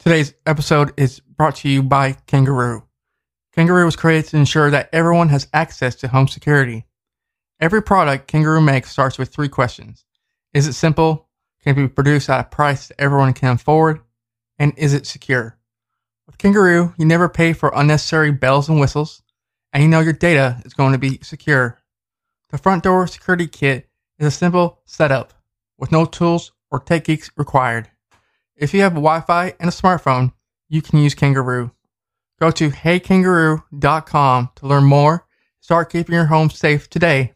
Today's episode is brought to you by Kangaroo. Kangaroo was created to ensure that everyone has access to home security. Every product Kangaroo makes starts with three questions Is it simple? Can it be produced at a price that everyone can afford? And is it secure? With Kangaroo, you never pay for unnecessary bells and whistles, and you know your data is going to be secure. The front door security kit is a simple setup with no tools or tech geeks required. If you have Wi Fi and a smartphone, you can use Kangaroo. Go to heykangaroo.com to learn more. Start keeping your home safe today.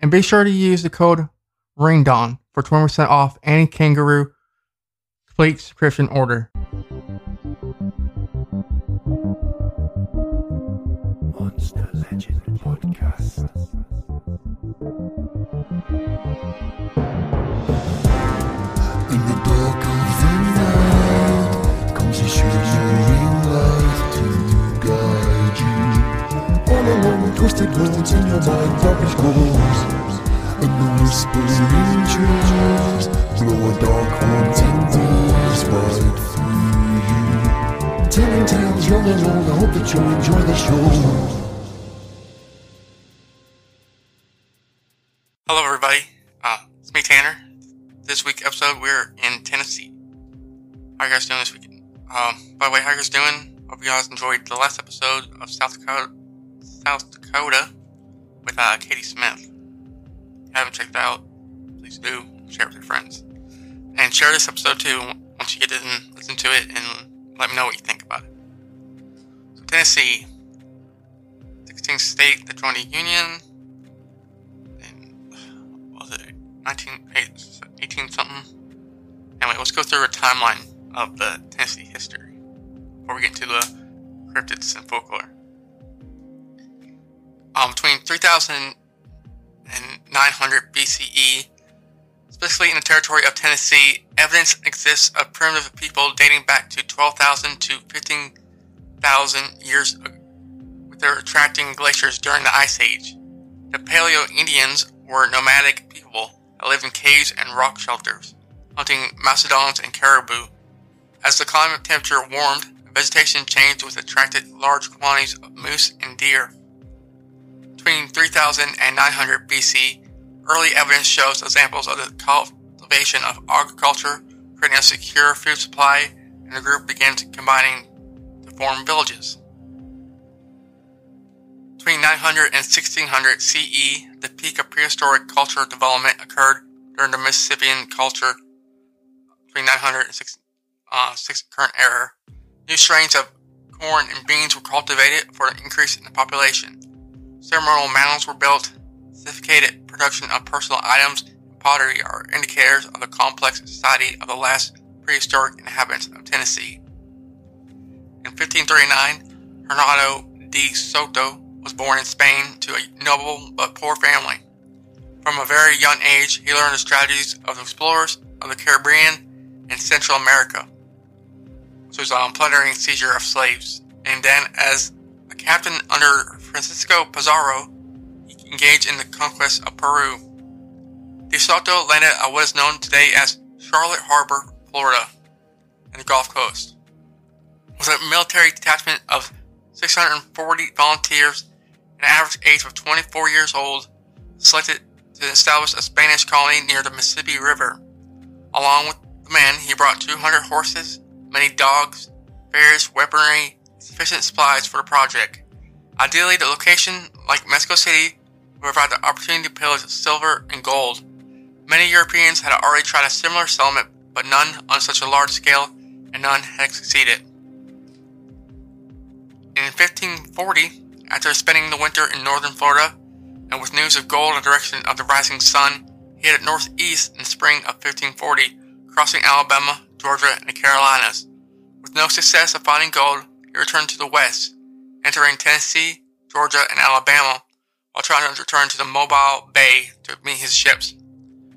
And be sure to use the code RINGDON for 20% off any Kangaroo complete subscription order. Twisted roads in your mind, darkness grows. And the whispering trees blow a dark haunting breeze right through you. Telling tales and old, I hope that you enjoy the show. Hello, everybody. Uh, it's me, Tanner. This week episode, we're in Tennessee. How you guys doing this weekend? Um, by the way, how you guys doing? Hope you guys enjoyed the last episode of South Dakota, South Dakota with uh, Katie Smith. If you haven't checked it out, please do. Share it with your friends, and share this episode too. Once you get in, listen to it, and let me know what you think about it. So, Tennessee, 16th state that joined the Union in was it? 19 18 something. Anyway let's go through a timeline of the tennessee history before we get into the cryptids and folklore um, between 3000 and 900 bce specifically in the territory of tennessee evidence exists of primitive people dating back to 12000 to 15000 years ago with their attracting glaciers during the ice age the paleo indians were nomadic people that lived in caves and rock shelters, hunting mastodons and caribou. As the climate temperature warmed, vegetation changed which attracted large quantities of moose and deer. Between 3000 and 900 BC, early evidence shows examples of the cultivation of agriculture, creating a secure food supply, and the group began combining to form villages. Between 900 and 1600 CE, the peak of prehistoric culture development occurred during the Mississippian culture between 900 and 6, uh, 6 current era. New strains of corn and beans were cultivated for an increase in the population. Ceremonial mounds were built. Sophisticated production of personal items and pottery are indicators of the complex society of the last prehistoric inhabitants of Tennessee. In 1539, Hernando de Soto was born in Spain to a noble but poor family. From a very young age, he learned the strategies of the explorers of the Caribbean and Central America, which was um, plundering seizure of slaves. And then, as a captain under Francisco Pizarro, engaged in the conquest of Peru. De Soto landed at what is known today as Charlotte Harbor, Florida, and the Gulf Coast. With a military detachment of 640 volunteers an average age of 24 years old, selected to establish a Spanish colony near the Mississippi River. Along with the men, he brought 200 horses, many dogs, various weaponry, sufficient supplies for the project. Ideally, the location, like Mexico City, would provide the opportunity to pillage silver and gold. Many Europeans had already tried a similar settlement, but none on such a large scale, and none had succeeded. In 1540, after spending the winter in northern Florida, and with news of gold in the direction of the rising sun, he headed northeast in the spring of 1540, crossing Alabama, Georgia, and the Carolinas. With no success of finding gold, he returned to the west, entering Tennessee, Georgia, and Alabama, while trying to return to the Mobile Bay to meet his ships.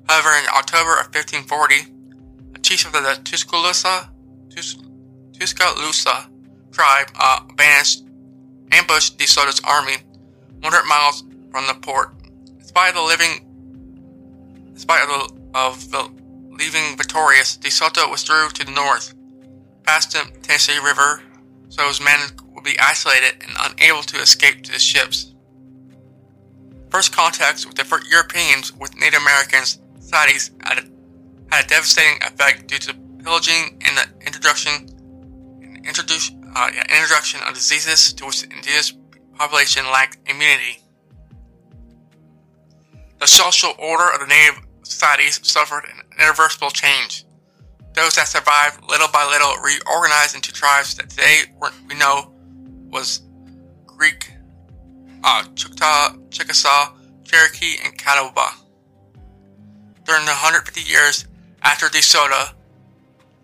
However, in October of 1540, the chief of the Tuscaloosa, Tus- Tuscaloosa tribe uh, banished ambushed De Soto's army 100 miles from the port. Despite the living, despite of the, of the leaving victorious, De Soto withdrew to the north. past the Tennessee River, so his men would be isolated and unable to escape to the ships. First contacts with the Europeans with Native Americans societies had a, had a devastating effect due to pillaging and the introduction introduce, uh, introduction of diseases to which the indigenous population lacked immunity. The social order of the native societies suffered an irreversible change. Those that survived little by little reorganized into tribes that today we know was Creek, uh, Choctaw, Chickasaw, Cherokee, and Catawba. During the 150 years after DeSoto,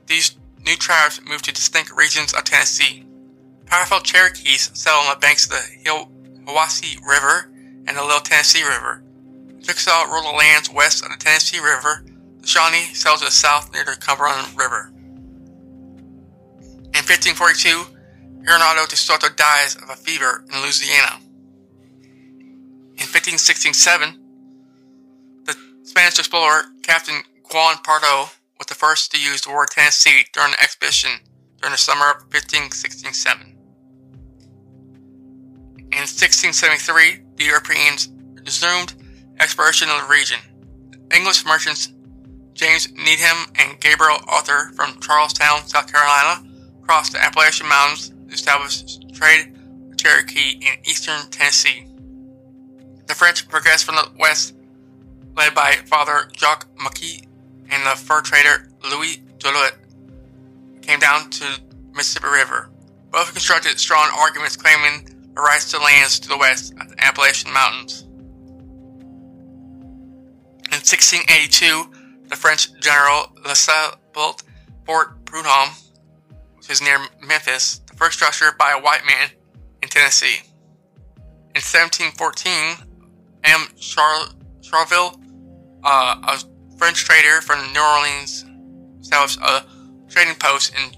these new tribes moved to distinct regions of Tennessee. Powerful Cherokees settled on the banks of the Hiwassee River and the Little Tennessee River. Chickasaw ruled the lands west of the Tennessee River. The Shawnee settled to the south near the Cumberland River. In 1542, Hernando de Soto dies of a fever in Louisiana. In 1567, the Spanish explorer Captain Juan Pardo was the first to use the word Tennessee during an expedition during the summer of 1567. In 1673, the Europeans resumed exploration of the region. English merchants James Needham and Gabriel Arthur from Charlestown, South Carolina, crossed the Appalachian Mountains to establish trade with Cherokee in eastern Tennessee. The French progressed from the west, led by Father Jacques Marquette and the fur trader Louis Joliet, came down to Mississippi River. Both constructed strong arguments claiming the rights to lands to the west of the Appalachian Mountains. In 1682, the French general Lasalle built Fort Prudhomme, which is near Memphis, first structure by a white man in Tennessee. In 1714, M. Char- Charleville, uh, a French trader from New Orleans, established a trading post in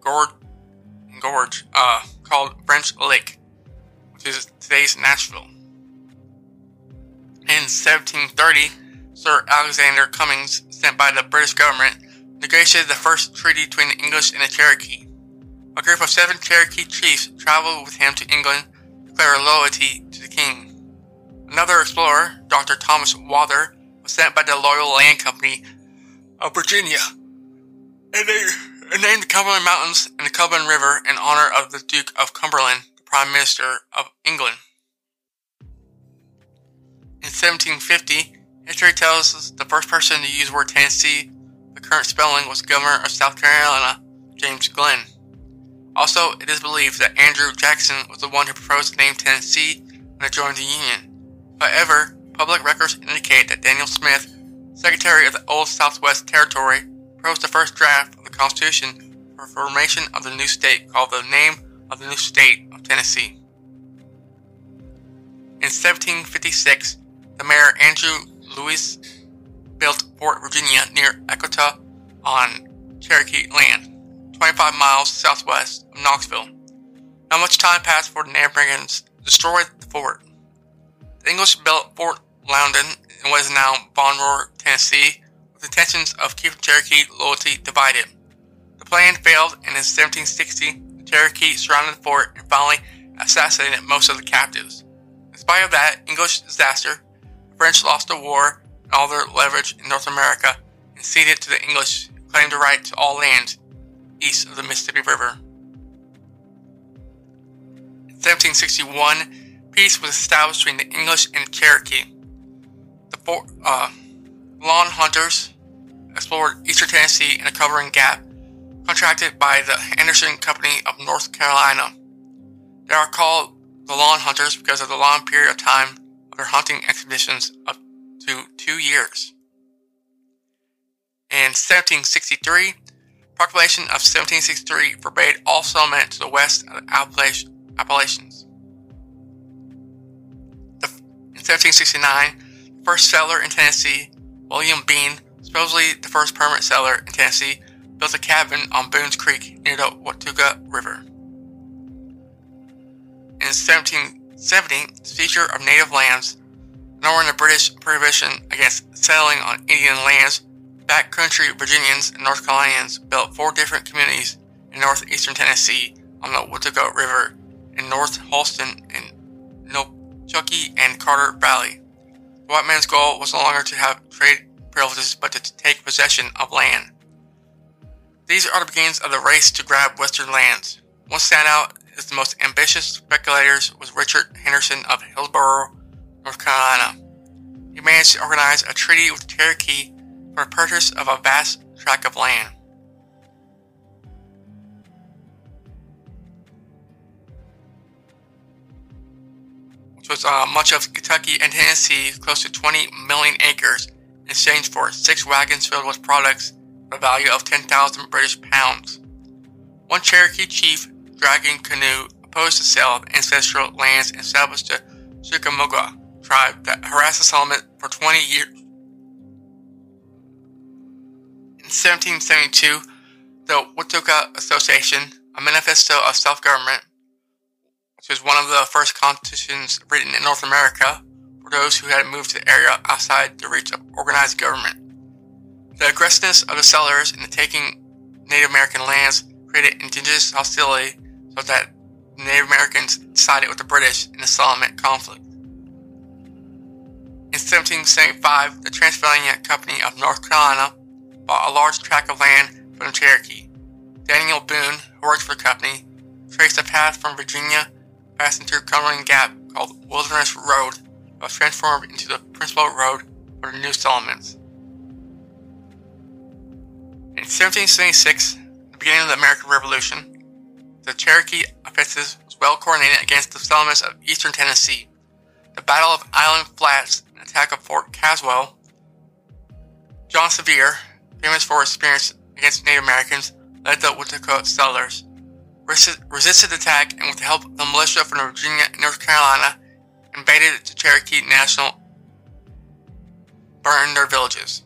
Gorge, Gorge uh, called French Lick, which is today's Nashville. In 1730, Sir Alexander Cummings, sent by the British government, negotiated the first treaty between the English and the Cherokee. A group of seven Cherokee chiefs traveled with him to England to declare loyalty to the king. Another explorer, Dr. Thomas Wather, was sent by the Loyal Land Company of Virginia, and they named the Cumberland Mountains and the Cumberland River in honor of the Duke of Cumberland, the Prime Minister of England. In 1750, history tells us the first person to use the word Tennessee, the current spelling, was Governor of South Carolina, James Glenn. Also, it is believed that Andrew Jackson was the one who proposed the name Tennessee when it joined the Union. However, public records indicate that Daniel Smith, Secretary of the Old Southwest Territory, proposed the first draft of the Constitution for formation of the new state called the name of the new state of Tennessee. In 1756, the mayor Andrew Lewis built Fort Virginia near Ecotah on Cherokee land, 25 miles southwest of Knoxville. Not much time passed before the Americans destroyed the fort. The English built Fort Loudon in what is now Von Tennessee, with intentions of keeping Cherokee loyalty divided. The plan failed, and in 1760, the Cherokee surrounded the fort and finally assassinated most of the captives. In spite of that English disaster, the French lost the war and all their leverage in North America and ceded to the English, claimed the right to all lands east of the Mississippi River. In 1761, peace was established between the English and Cherokee. The four, uh, long hunters explored eastern Tennessee in a covering gap contracted by the Anderson Company of North Carolina. They are called the long hunters because of the long period of time of their hunting expeditions up to two years. In 1763, proclamation of 1763 forbade all settlement to the west of the Appalachians. In 1769, the first settler in Tennessee, William Bean, supposedly the first permanent settler in Tennessee, built a cabin on Boone's Creek near the Watauga River. In 1770, the seizure of native lands, ignoring the British prohibition against settling on Indian lands, backcountry Virginians and North Carolinians built four different communities in northeastern Tennessee on the Watauga River in North Holston and Nolichucky and Carter Valley. The white man's goal was no longer to have trade privileges but to take possession of land. These are the beginnings of the race to grab western lands. One standout is the most ambitious speculators was Richard Henderson of Hillsborough, North Carolina. He managed to organize a treaty with the Cherokee for purchase of a vast tract of land. Which was uh, much of Kentucky and Tennessee, close to 20 million acres, in exchange for six wagons filled with products for a value of 10,000 British pounds. One Cherokee chief, Dragging Canoe, opposed the sale of ancestral lands and established the Chickamauga tribe that harassed the settlement for 20 years. In 1772, the Watauga Association, a manifesto of self-government, which was one of the first constitutions written in North America for those who had moved to the area outside the reach of organized government. The aggressiveness of the settlers in the taking Native American lands created indigenous hostility so that Native Americans sided with the British in the settlement conflict. In 1775, the Transylvania Company of North Carolina bought a large tract of land from Cherokee. Daniel Boone, who worked for the company, traced a path from Virginia passing through Cumberland Gap called Wilderness Road was transformed into the principal road for the new settlements. In 1776, the beginning of the American Revolution, the Cherokee offensive was well coordinated against the settlements of eastern Tennessee. The Battle of Island Flats and attack of Fort Caswell. John Sevier, famous for his experience against Native Americans, led the Watauga settlers. Resisted attack and with the help of the militia from Virginia and North Carolina, invaded the Cherokee National, burned their villages.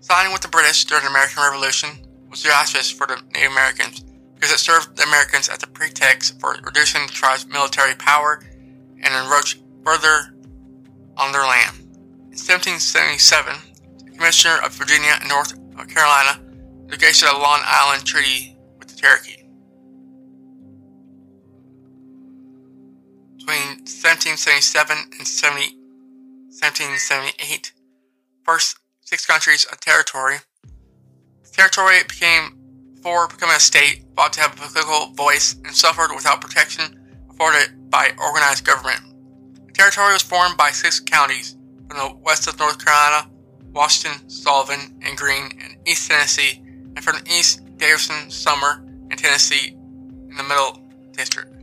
Siding with the British during the American Revolution was disastrous for the Native Americans because it served the Americans as a pretext for reducing the tribe's military power and encroach further on their land. In 1777, the Commissioner of Virginia and North Carolina negotiated a Long Island Treaty with the Cherokee. Between 1777 and 70, 1778, first six countries of territory. The territory became before becoming a state, fought to have a political voice, and suffered without protection afforded by organized government. The territory was formed by six counties from the west of North Carolina, Washington, Sullivan, and Greene in East Tennessee, and from the east, Davidson, Sumner, and Tennessee in the Middle District.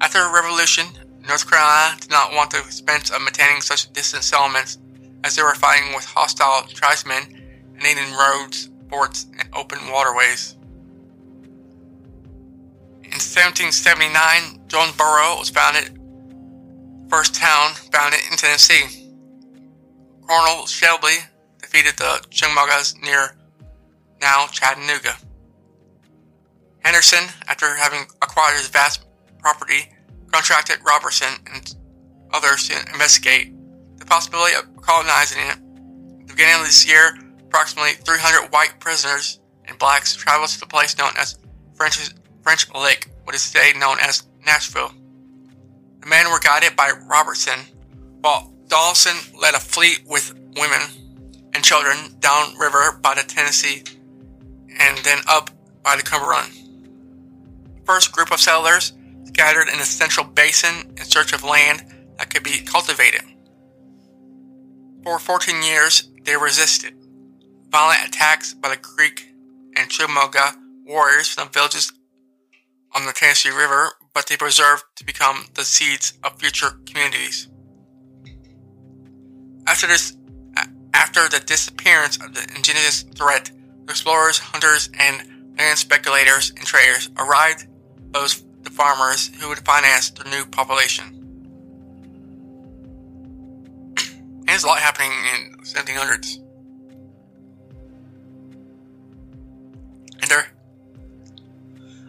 After the Revolution, North Carolina did not want the expense of maintaining such distant settlements as they were fighting with hostile tribesmen and needing roads forts, and open waterways. In 1779, Jonesboro was founded, first town founded in Tennessee. Colonel Shelby defeated the Chickamaugas near now Chattanooga. Henderson, after having acquired his vast property, contracted Robertson and others to investigate the possibility of colonizing it. At the beginning of this year, approximately 300 white prisoners and blacks traveled to the place known as French, French Lick, what is today known as Nashville. The men were guided by Robertson, while Donelson led a fleet with women and children downriver by the Tennessee and then up by the Cumberland. The first group of settlers scattered in the central basin in search of land that could be cultivated. For 14 years, they resisted violent attacks by the Creek and Chickamauga warriors from the villages on the Tennessee River, but they preserved to become the seeds of future communities. After this, after the disappearance of the indigenous threat, explorers, hunters, and land speculators and traders arrived those the farmers who would finance the new population. there's a lot happening in the 1700s. Enter.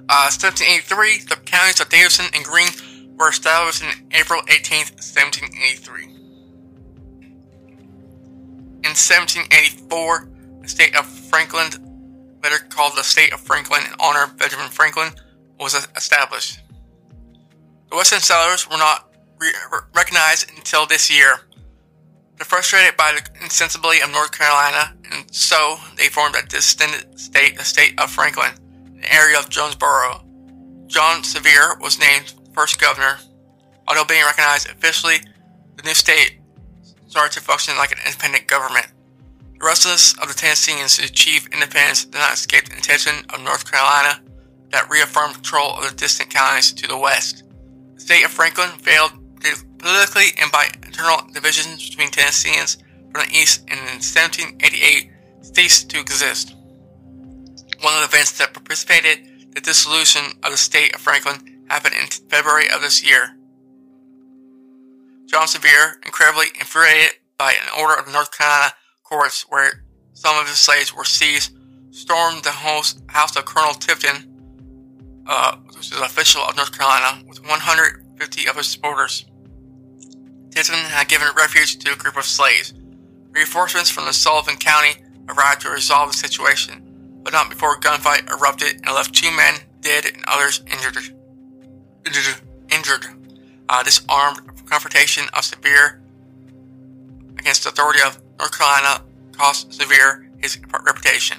Uh, 1783, the counties of Davidson and Greene were established in April 18, 1783. In 1784, the state of Franklin, better called the state of Franklin in honor of Benjamin Franklin, was established. The Western settlers were not re- recognized until this year. They're frustrated by the insensibility of North Carolina, and so they formed a distinct state, the state of Franklin, an area of Jonesboro. John Sevier was named first governor. Although being recognized officially, the new state started to function like an independent government. The restlessness of the Tennesseans to achieve independence did not escape the intention of North Carolina that reaffirmed control of the distant counties to the west. The state of Franklin failed politically and by internal divisions between Tennesseans from the east and in 1788 ceased to exist. One of the events that precipitated the dissolution of the state of Franklin happened in February of this year. John Sevier, incredibly infuriated by an order of North Carolina courts where some of his slaves were seized, stormed the house of Colonel Tipton, uh, which is an official of North Carolina, with 150 of his supporters. Tipton had given refuge to a group of slaves. Reinforcements from the Sullivan County arrived to resolve the situation, but not before a gunfight erupted and left two men dead and others injured. Injured. injured. Uh, this armed confrontation of Sevier against the authority of North Carolina cost Sevier his reputation.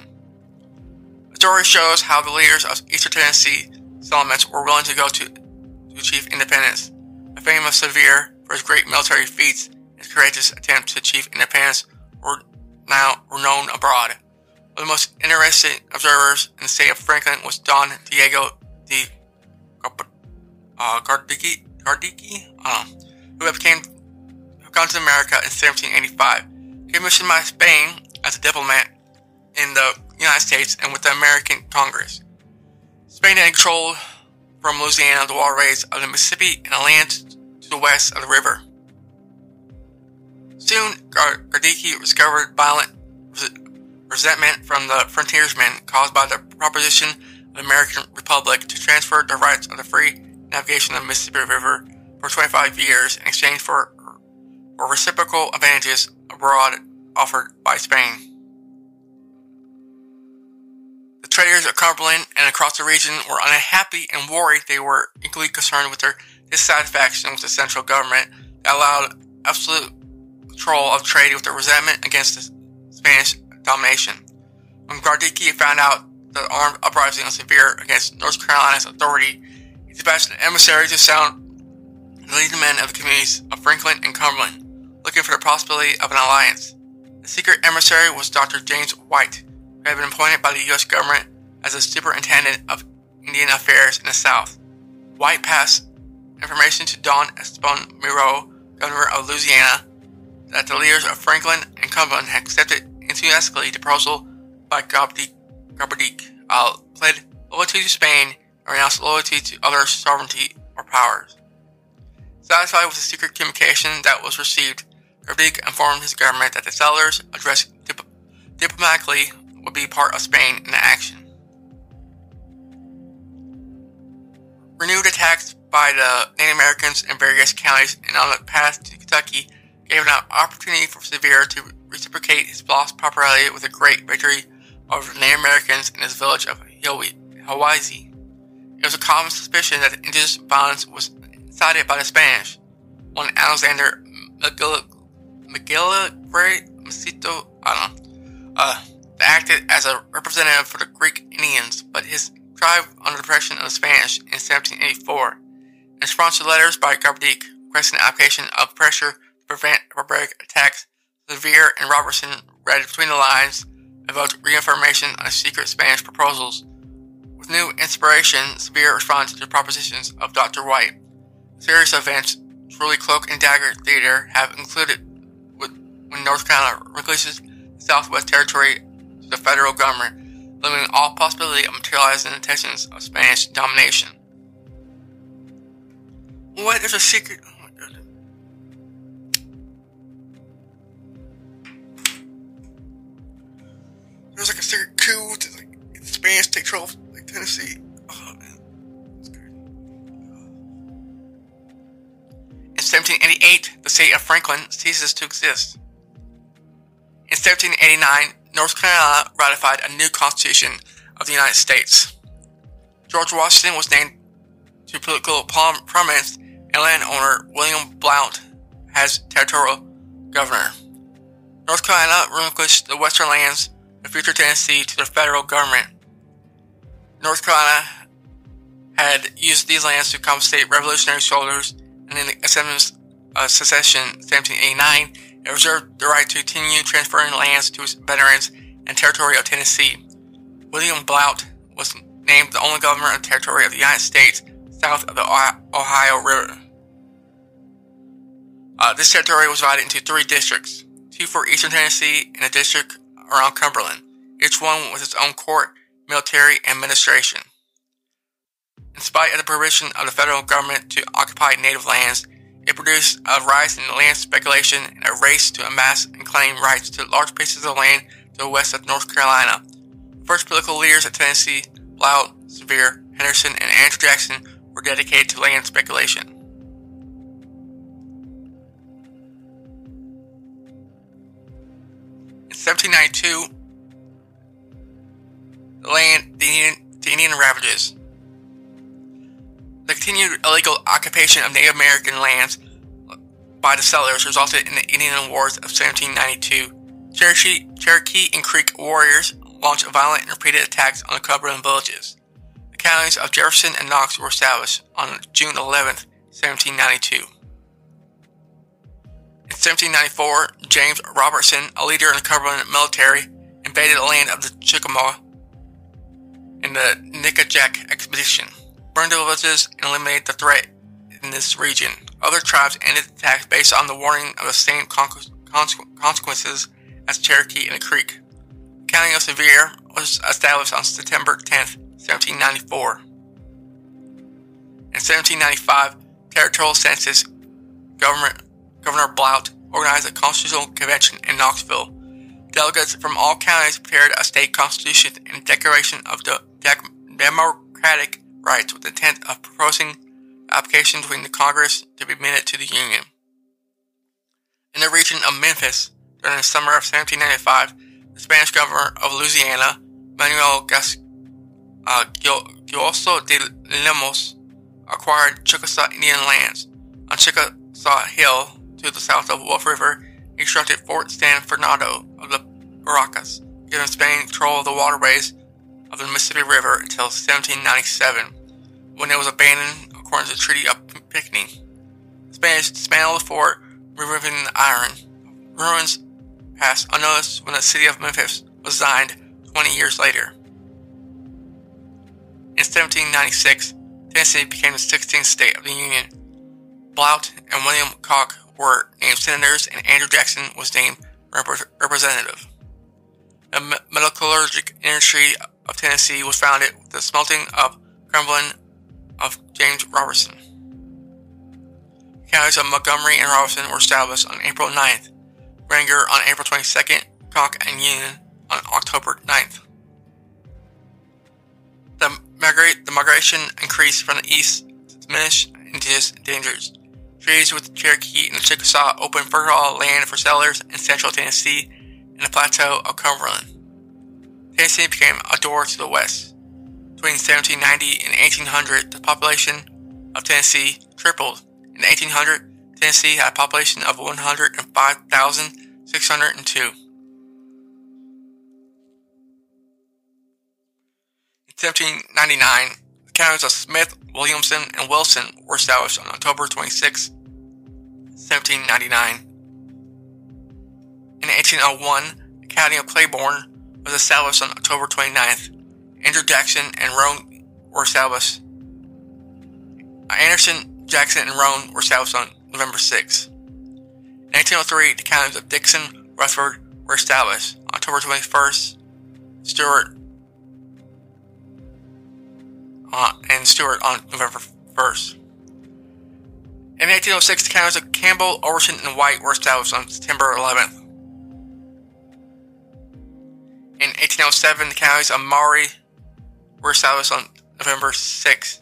The story shows how the leaders of Eastern Tennessee settlements were willing to go to, to achieve independence. The fame of Sevier for his great military feats and his courageous attempts to achieve independence were now known abroad. One of the most interesting observers in the state of Franklin was Don Diego de Gardoqui, who came who got to America in 1785. He Commissioned by Spain as a diplomat in the United States and with the American Congress. Spain had control from Louisiana the waterways of the Mississippi and the land to the west of the river. Soon, Gardoqui discovered violent resentment from the frontiersmen caused by the proposition of the American Republic to transfer the rights of the free navigation of the Mississippi River for 25 years in exchange for, for reciprocal advantages abroad offered by Spain. The traders of Cumberland and across the region were unhappy and worried they were equally concerned with their dissatisfaction with the central government that allowed absolute control of trade with their resentment against the Spanish domination. When Gardoqui found out the armed uprising was severe against North Carolina's authority, he dispatched an emissary to sound the leading men of the communities of Franklin and Cumberland, looking for the possibility of an alliance. The secret emissary was Dr. James White, who had been appointed by the U.S. government as the superintendent of Indian affairs in the South. White passed information to Don Esteban Miro, governor of Louisiana, that the leaders of Franklin and Cumberland had accepted enthusiastically the proposal by Garbadique, uh, pled loyalty to Spain and renounced loyalty to other sovereignty or powers. Satisfied with the secret communication that was received, Garbadique informed his government that the settlers, addressed dip- diplomatically, would be part of Spain in the action. Renewed attacks by the Native Americans in various counties and on the path to Kentucky gave an opportunity for Sevier to reciprocate his lost popularity with a great victory over the Native Americans in his village of Hawaii. It was a common suspicion that the indigenous violence was incited by the Spanish. One Alexander McGillivray Masito, I don't know, uh, acted as a representative for the Creek Indians, but his tribe under the oppression of the Spanish in 1784. In response to letters by Garbadique requesting application of pressure to prevent barbaric attacks, Sevier and Robertson read between the lines about reaffirmation of secret Spanish proposals. With new inspiration, Sevier responded to the propositions of Dr. White. Of events truly cloak and dagger theater have included when North Carolina relinquishes the Southwest Territory to the federal government, limiting all possibility of materializing intentions of Spanish domination. What? There's a secret. Oh. There's like a secret coup to like Spanish take control of like Tennessee. 1788, the state of Franklin ceases to exist. In 1789, North Carolina ratified a new Constitution of the United States. George Washington was named to political prominence, and landowner William Blount as territorial governor. North Carolina relinquished the western lands of future Tennessee to the federal government. North Carolina had used these lands to compensate revolutionary soldiers, and in the Assembly's of Secession 1789, it reserved the right to continue transferring lands to its veterans and territory of Tennessee. William Blount was named the only governor of the territory of the United States south of the Ohio River. Uh, this territory was divided into three districts, two for eastern Tennessee and a district around Cumberland, each one with its own court, military, and administration. In spite of the prohibition of the federal government to occupy native lands, it produced a rise in land speculation and a race to amass and claim rights to large pieces of land to the west of North Carolina. First political leaders of Tennessee, Blount, Sevier, Henderson, and Andrew Jackson, were dedicated to land speculation. In 1792, the land, the Indian, the Indian ravages. The continued illegal occupation of Native American lands by the settlers resulted in the Indian Wars of 1792. Cherokee, Cherokee and Creek warriors launched violent and repeated attacks on the Cumberland villages. The counties of Jefferson and Knox were established on June 11, 1792. In 1794, James Robertson, a leader in the Cumberland military, invaded the land of the Chickamauga in the Nickajack expedition, the villages, and eliminated the threat in this region. Other tribes ended the attack based on the warning of the same consequences as Cherokee and the Creek. The county of Sevier was established on September 10, 1794. In 1795, territorial census government, Governor Blount organized a constitutional convention in Knoxville. Delegates from all counties prepared a state constitution and declaration of the democratic rights with the intent of proposing application between the Congress to be admitted to the Union. In the region of Memphis, during the summer of 1795, the Spanish governor of Louisiana, Manuel Gas- uh, Gayoso de Lemos acquired Chickasaw Indian lands. On Chickasaw Hill, to the south of Wolf River, constructed Fort San Fernando of the Barracas, giving Spain control of the waterways of the Mississippi River until 1797, when it was abandoned according to the Treaty of Pinckney. Spanish dismantled the fort, removing the iron. Ruins passed unnoticed when the city of Memphis was designed 20 years later. In 1796, Tennessee became the 16th state of the Union. Blount and William Cocke were named senators, and Andrew Jackson was named rep- representative. The metallurgic industry of Tennessee was founded with the smelting of Cumberland of James Robertson. Counties of Montgomery and Robertson were established on April 9th, Grainger on April 22nd, Cocke and Union on October 9th. The, migra- the migration increased from the east to diminish indigenous dangers. Treaties with the Cherokee and the Chickasaw opened fertile land for settlers in central Tennessee and the plateau of Cumberland. Tennessee became a door to the west. Between 1790 and 1800, the population of Tennessee tripled. In 1800, Tennessee had a population of 105,602. In 1799, the counties of Smith, Williamson, and Wilson were established on October 26, 1799. In 1801, the county of Claiborne was established on October 29th. Andrew Jackson and Roane were established. Anderson, Jackson, and Roane were established on November 6. In 1903, the counties of Dickson, Rutherford were established. October 21st, Stewart uh, and Stewart on November 1st. In 1806, the counties of Campbell, Overton, and White were established on September 11th. In 1807, the counties of Maury were established on November 16th.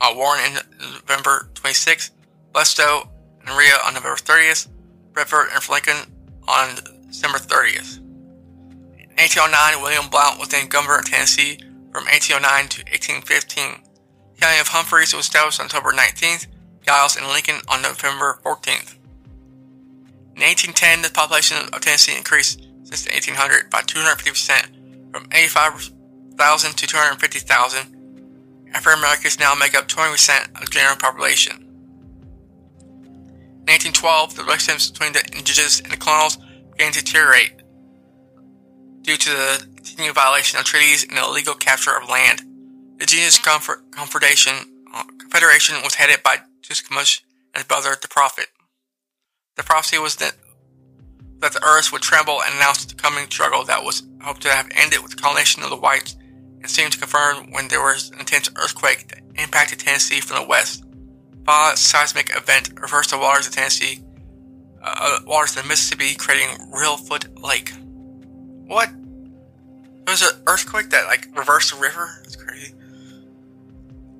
Uh, Warren in November 26th, Lesto and Rhea on November 30th, Bedford and Lincoln on December 30th. In 1809, William Blount was then governor of Tennessee from 1809 to 1815. The county of Humphreys was established on October 19th, Giles and Lincoln on November 14th. In 1810, the population of Tennessee increased since 1800 by 250% from 85,000 to 250,000. African Americans now make up 20% of the general population. In 1812, the relations between the indigenous and the colonials began to deteriorate due to the continued violation of treaties and the illegal capture of land. The Confederation, uh, Confederation was headed by Tecumseh and his brother, the Prophet. The prophecy was that, that the earth would tremble and announce the coming struggle that was hoped to have ended with the colonization of the whites and seemed to confirm when there was an intense earthquake that impacted Tennessee from the west. A seismic event reversed the waters of Tennessee, uh, uh waters of the Mississippi, creating Reelfoot Lake. What? There was an earthquake that like reversed the river. That's crazy.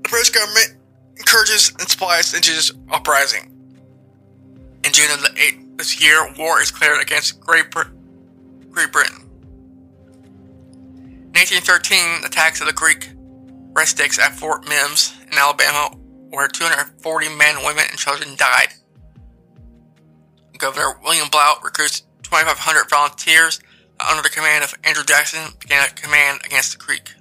The British government encourages and supplies the indigenous uprising. In June of the 8th this year, war is declared against Great, Br- Great Britain. In 1813, the attacks of the Creek rustics at Fort Mims in Alabama, where 240 men, women, and children died. Governor William Blount recruits 2,500 volunteers under the command of Andrew Jackson began a command against the Creek.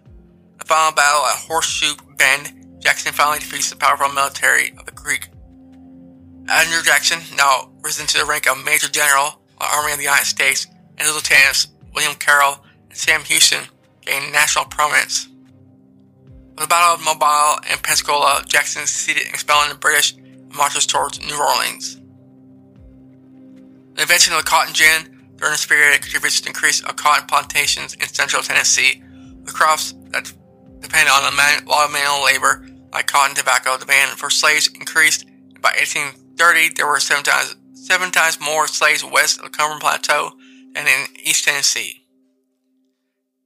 The final battle at Horseshoe Bend, Jackson finally defeats the powerful military of the Creek. Andrew Jackson, now risen to the rank of Major General of the Army of the United States, and his lieutenants William Carroll and Sam Houston gained national prominence. With the Battle of Mobile and Pensacola, Jackson succeeded in expelling the British and marches towards New Orleans. The invention of the cotton gin during this period contributes to the increase of cotton plantations in central Tennessee. The crops that depend on a lot of manual labor, like cotton tobacco, demand for slaves increased. By 1830, there were seven times, seven times more slaves west of the Cumberland Plateau than in East Tennessee.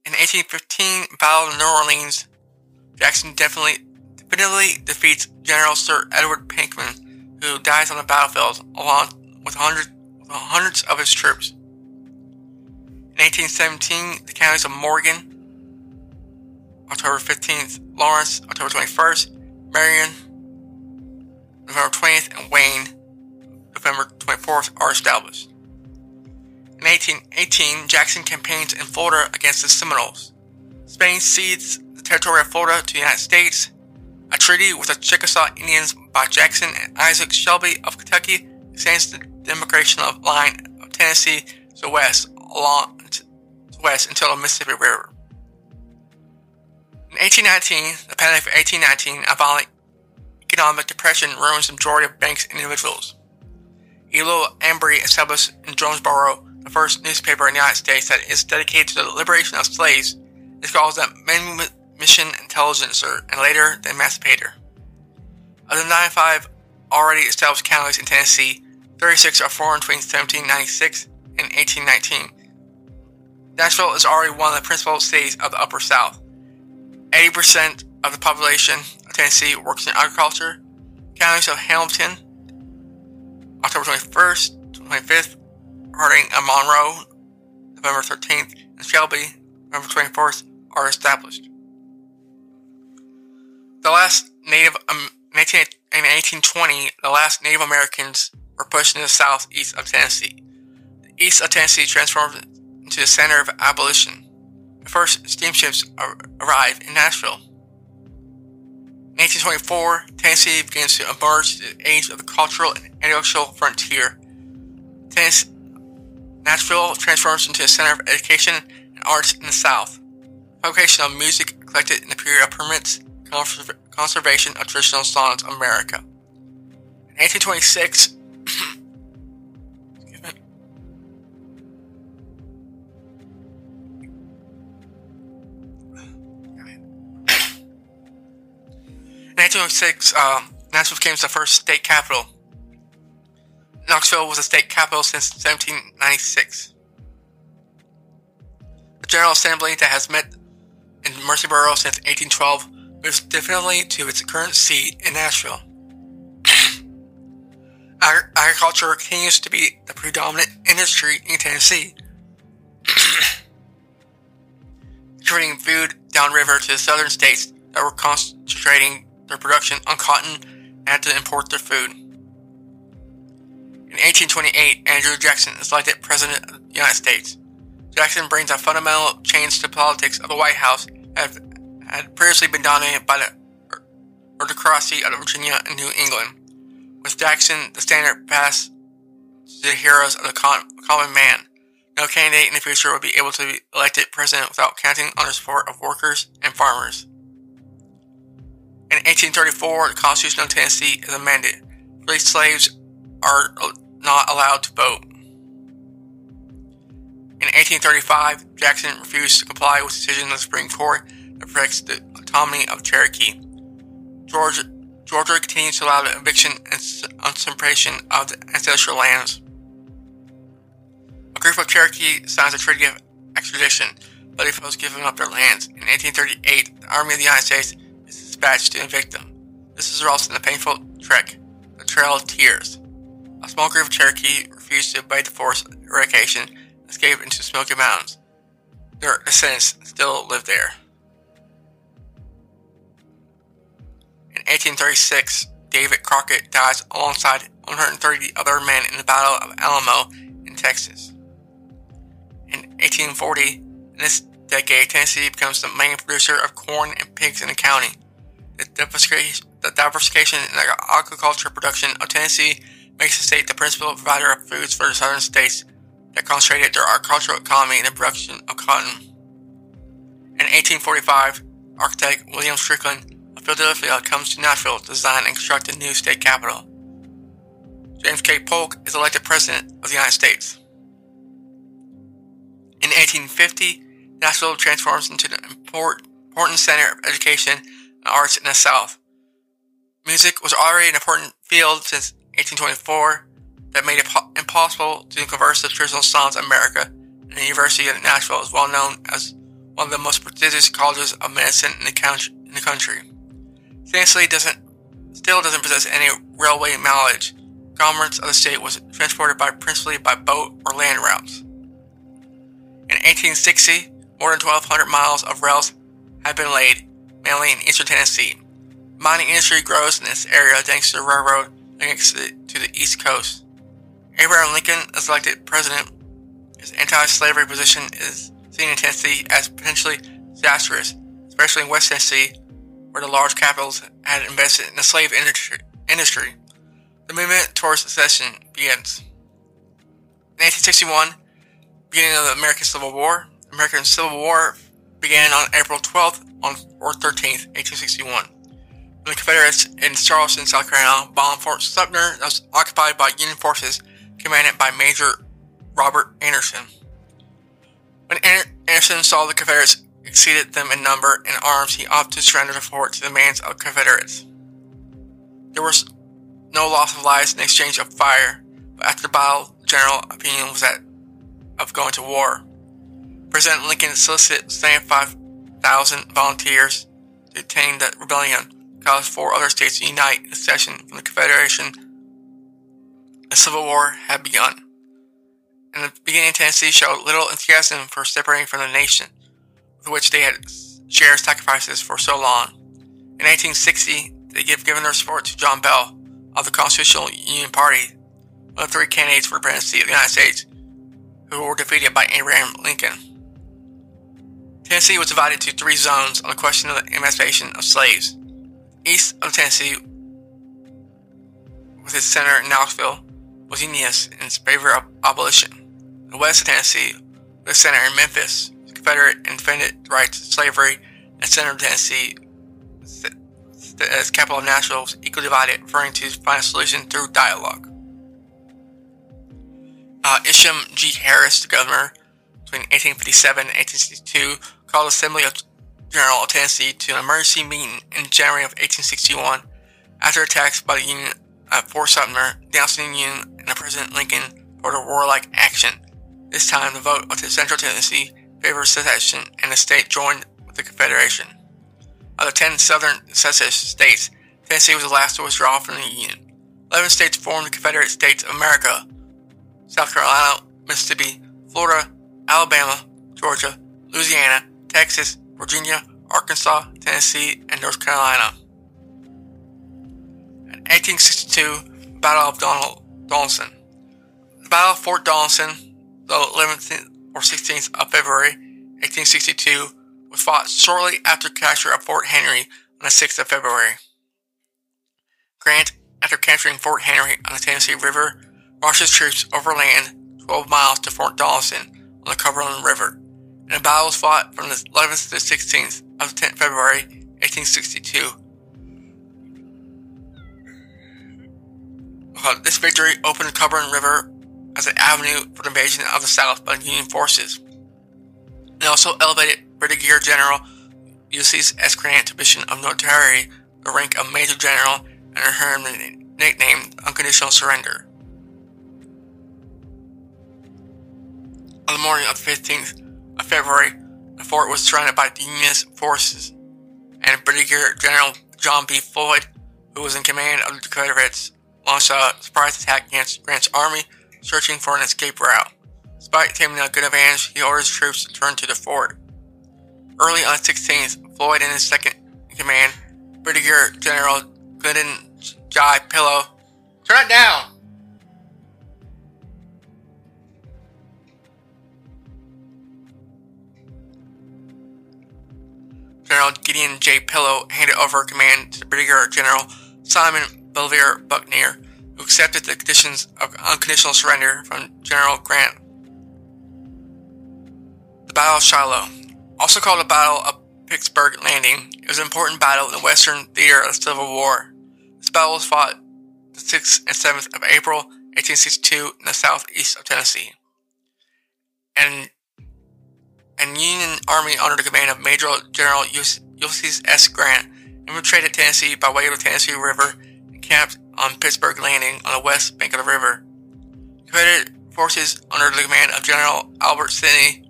In 1815, Battle of New Orleans, Jackson definitely definitively defeats General Sir Edward Pinkman, who dies on the battlefield along with hundreds, with hundreds of his troops. In 1817, the counties of Morgan, October 15th, Lawrence, October 21st, Marion, November 20th, and Wayne, November 24th, are established. In 1818, Jackson campaigns in Florida against the Seminoles. Spain cedes the territory of Florida to the United States. A treaty with the Chickasaw Indians by Jackson and Isaac Shelby of Kentucky extends the demarcation of line of Tennessee to the west along to west until the Mississippi River. In 1819, the panic of 1819, a violent economic depression ruins the majority of banks and individuals. Elo Embree established in Jonesboro the first newspaper in the United States that is dedicated to the liberation of slaves, is called the Manumission Intelligencer and later the Emancipator. Of the 95 already established counties in Tennessee, 36 are formed between 1796 and 1819. Nashville is already one of the principal cities of the Upper South. 80% of the population Tennessee works in agriculture. Counties of Hamilton, October 21st, 25th, Hardin and Monroe, November 13th, and Shelby, November 24th, are established. The last Native um, in 1820, the last Native Americans were pushed into the southeast of Tennessee. The east of Tennessee transformed into the center of abolition. The first steamships arrived in Nashville. In 1824, Tennessee begins to emerge to the age of the cultural and intellectual frontier. Tennessee, Nashville transforms into a center of education and arts in the South. Publication of music collected in the period of permits conservation of traditional songs of America. In 1826, 1906, um, Nashville became the first state capital Knoxville was a state capital since 1796. The General Assembly that has met in Murfreesboro since 1812 moves definitively to its current seat in Nashville. Agriculture continues to be the predominant industry in Tennessee. distributing food downriver to the southern states that were concentrating their production on cotton and had to import their food. In 1828, Andrew Jackson is elected President of the United States. Jackson brings a fundamental change to politics of the White House that had previously been dominated by the aristocracy of Virginia and New England. With Jackson, the standard passed to the heroes of the common man. No candidate in the future would be able to be elected president without counting on the support of workers and farmers. In 1834, the Constitution of Tennessee is amended. Free slaves are not allowed to vote. In 1835, Jackson refused to comply with the decision of the Supreme Court that protects the autonomy of Cherokee. Georgia, Georgia continues to allow the eviction and usurpation of the ancestral lands. A group of Cherokee signs a treaty of extradition, but they oppose giving up their lands. In 1838, the Army of the United States dispatched to evict them. This results in a painful trek, the Trail of Tears. A small group of Cherokee refused to obey the forced eradication and escaped into Smoky Mountains. Their descendants still live there. In 1836, David Crockett dies alongside 130 other men in the Battle of Alamo in Texas. In 1840, in this decade, Tennessee becomes the main producer of corn and pigs in the county. The diversification, the in agriculture production of Tennessee makes the state the principal provider of foods for the southern states that concentrated their agricultural economy in the production of cotton. In 1845, architect William Strickland of Philadelphia comes to Nashville to design and construct a new state capital. James K. Polk is elected President of the United States. In 1850, Nashville transforms into an important center of education arts in the South. Music was already an important field since 1824 that made it po- impossible to converse the traditional songs of America, and the University of Nashville is well known as one of the most prestigious colleges of medicine in the, country. In the country. Tennessee doesn't, still doesn't possess any railway mileage. Commerce of the state was transported by principally by boat or land routes. In 1860, more than 1,200 miles of rails had been laid, mainly in eastern Tennessee. Mining industry grows in this area thanks to the railroad links to the East Coast. Abraham Lincoln is elected president. His anti-slavery position is seen in Tennessee as potentially disastrous, especially in West Tennessee, where the large capitals had invested in the slave industry. The movement towards secession begins. In 1861, beginning of the American Civil War, American Civil War began on April 12th or 13th, 1861 the Confederates in Charleston, South Carolina, bombed Fort Sumter that was occupied by Union forces commanded by Major Robert Anderson. When Anderson saw the Confederates exceeded them in number and arms, he opted to surrender the fort to the demands of the Confederates. There was no loss of lives in exchange of fire, but after the battle, general opinion was that of going to war. President Lincoln solicited 75,000 volunteers to attain the rebellion caused four other states to unite in secession from the Confederation. A civil war had begun. In the beginning, Tennessee showed little enthusiasm for separating from the nation, with which they had shared sacrifices for so long. In 1860, they gave given their support to John Bell of the Constitutional Union Party, one of three candidates for the presidency of the United States, who were defeated by Abraham Lincoln. Tennessee was divided into three zones on the question of the emancipation of slaves east of Tennessee, with its center in Knoxville, was unionist in favor of abolition. The west of Tennessee, with its center in Memphis, was Confederate and defended the rights of slavery, and the center of Tennessee, as capital of Nashville, was equally divided, referring to find a solution through dialogue. Uh, Isham G. Harris, the governor, between 1857 and 1862, called Assembly of General of Tennessee to an emergency meeting in January of 1861 after attacks by the Union at Fort Sumter, denouncing the Union and President Lincoln for the warlike action. This time, the vote of the Central Tennessee favored secession, and the state joined with the Confederation. Of the ten southern secession states, Tennessee was the last to withdraw from the Union. Eleven states formed the Confederate States of America South Carolina, Mississippi, Florida, Alabama, Georgia, Louisiana, Texas, Virginia, Arkansas, Tennessee, and North Carolina. In 1862, Battle of Donelson. The Battle of Fort Donelson, the 11th or 16th of February 1862, was fought shortly after capture of Fort Henry on the 6th of February. Grant, after capturing Fort Henry on the Tennessee River, marched his troops overland 12 miles to Fort Donelson on the Cumberland River, and the battle was fought from the 11th to the 16th of 10th February 1862. Uh, this victory opened the Cumberland River as an avenue for the invasion of the South by Union forces. It also elevated Brigadier General Ulysses S. Grant to of notoriety, the rank of Major General, and earned the nickname Unconditional Surrender. On the morning of the 15th of February, the fort was surrounded by the Unionist forces, and Brigadier General John B. Floyd, who was in command of the Confederates, launched a surprise attack against Grant's army, searching for an escape route. Despite taking a good advantage, he ordered his troops to turn to the fort. Early on the 16th, Floyd and his second in command, Brigadier General Glidden J. Pillow, turn it down! General Gideon J. Pillow handed over command to Brigadier General Simon Belvidere Buckner, who accepted the conditions of unconditional surrender from General Grant. The Battle of Shiloh, also called the Battle of Pittsburgh Landing, it was an important battle in the Western theater of the Civil War. This battle was fought the 6th and 7th of April, 1862, in the southeast of Tennessee. And and Union Army under the command of Major General Ulysses S. Grant infiltrated Tennessee by way of the Tennessee River and camped on Pittsburgh Landing on the west bank of the river. Confederate forces under the command of General Albert Sidney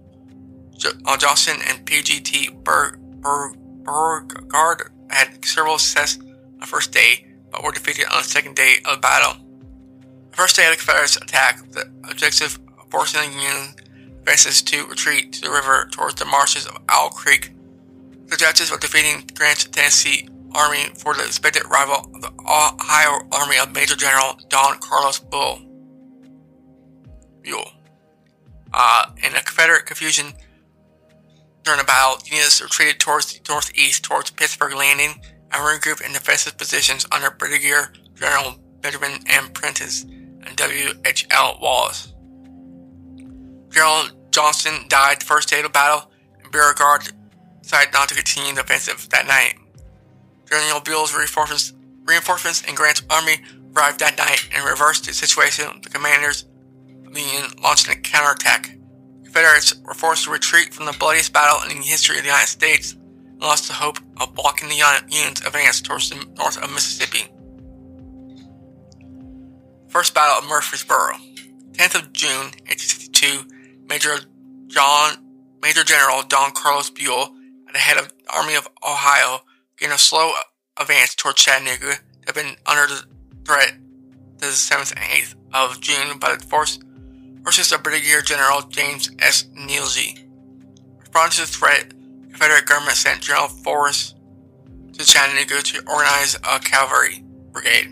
uh, Johnston and P.G.T. Beauregard had several success on the first day, but were defeated on the second day of the battle. The first day of the Confederates attack, the objective of forcing the Union forces to retreat to the river towards the marshes of Owl Creek. The objective were defeating Grant's Tennessee Army for the expected arrival of the Ohio Army of Major General Don Carlos Buell. Buell. Uh, in a Confederate confusion during the battle, retreated towards the northeast towards Pittsburgh Landing and regrouped in defensive positions under Brigadier General Benjamin M. Prentiss and W. H. L. Wallace. General Johnston died the first day of the battle, and Beauregard decided not to continue the offensive that night. General Buell's reinforcements, reinforcements in Grant's army arrived that night and reversed the situation. The commanders of the Union launched a counterattack. Confederates were forced to retreat from the bloodiest battle in the history of the United States and lost the hope of blocking the Union's advance towards the north of Mississippi. First Battle of Murfreesboro, 10th of June, 1862. Major John, Major General Don Carlos Buell, at the head of the Army of Ohio, began a slow advance toward Chattanooga that had been under the threat the 7th and 8th of June by the force versus the Brigadier General James S. Negley. Responding to the threat, the Confederate government sent General Forrest to Chattanooga to organize a cavalry brigade.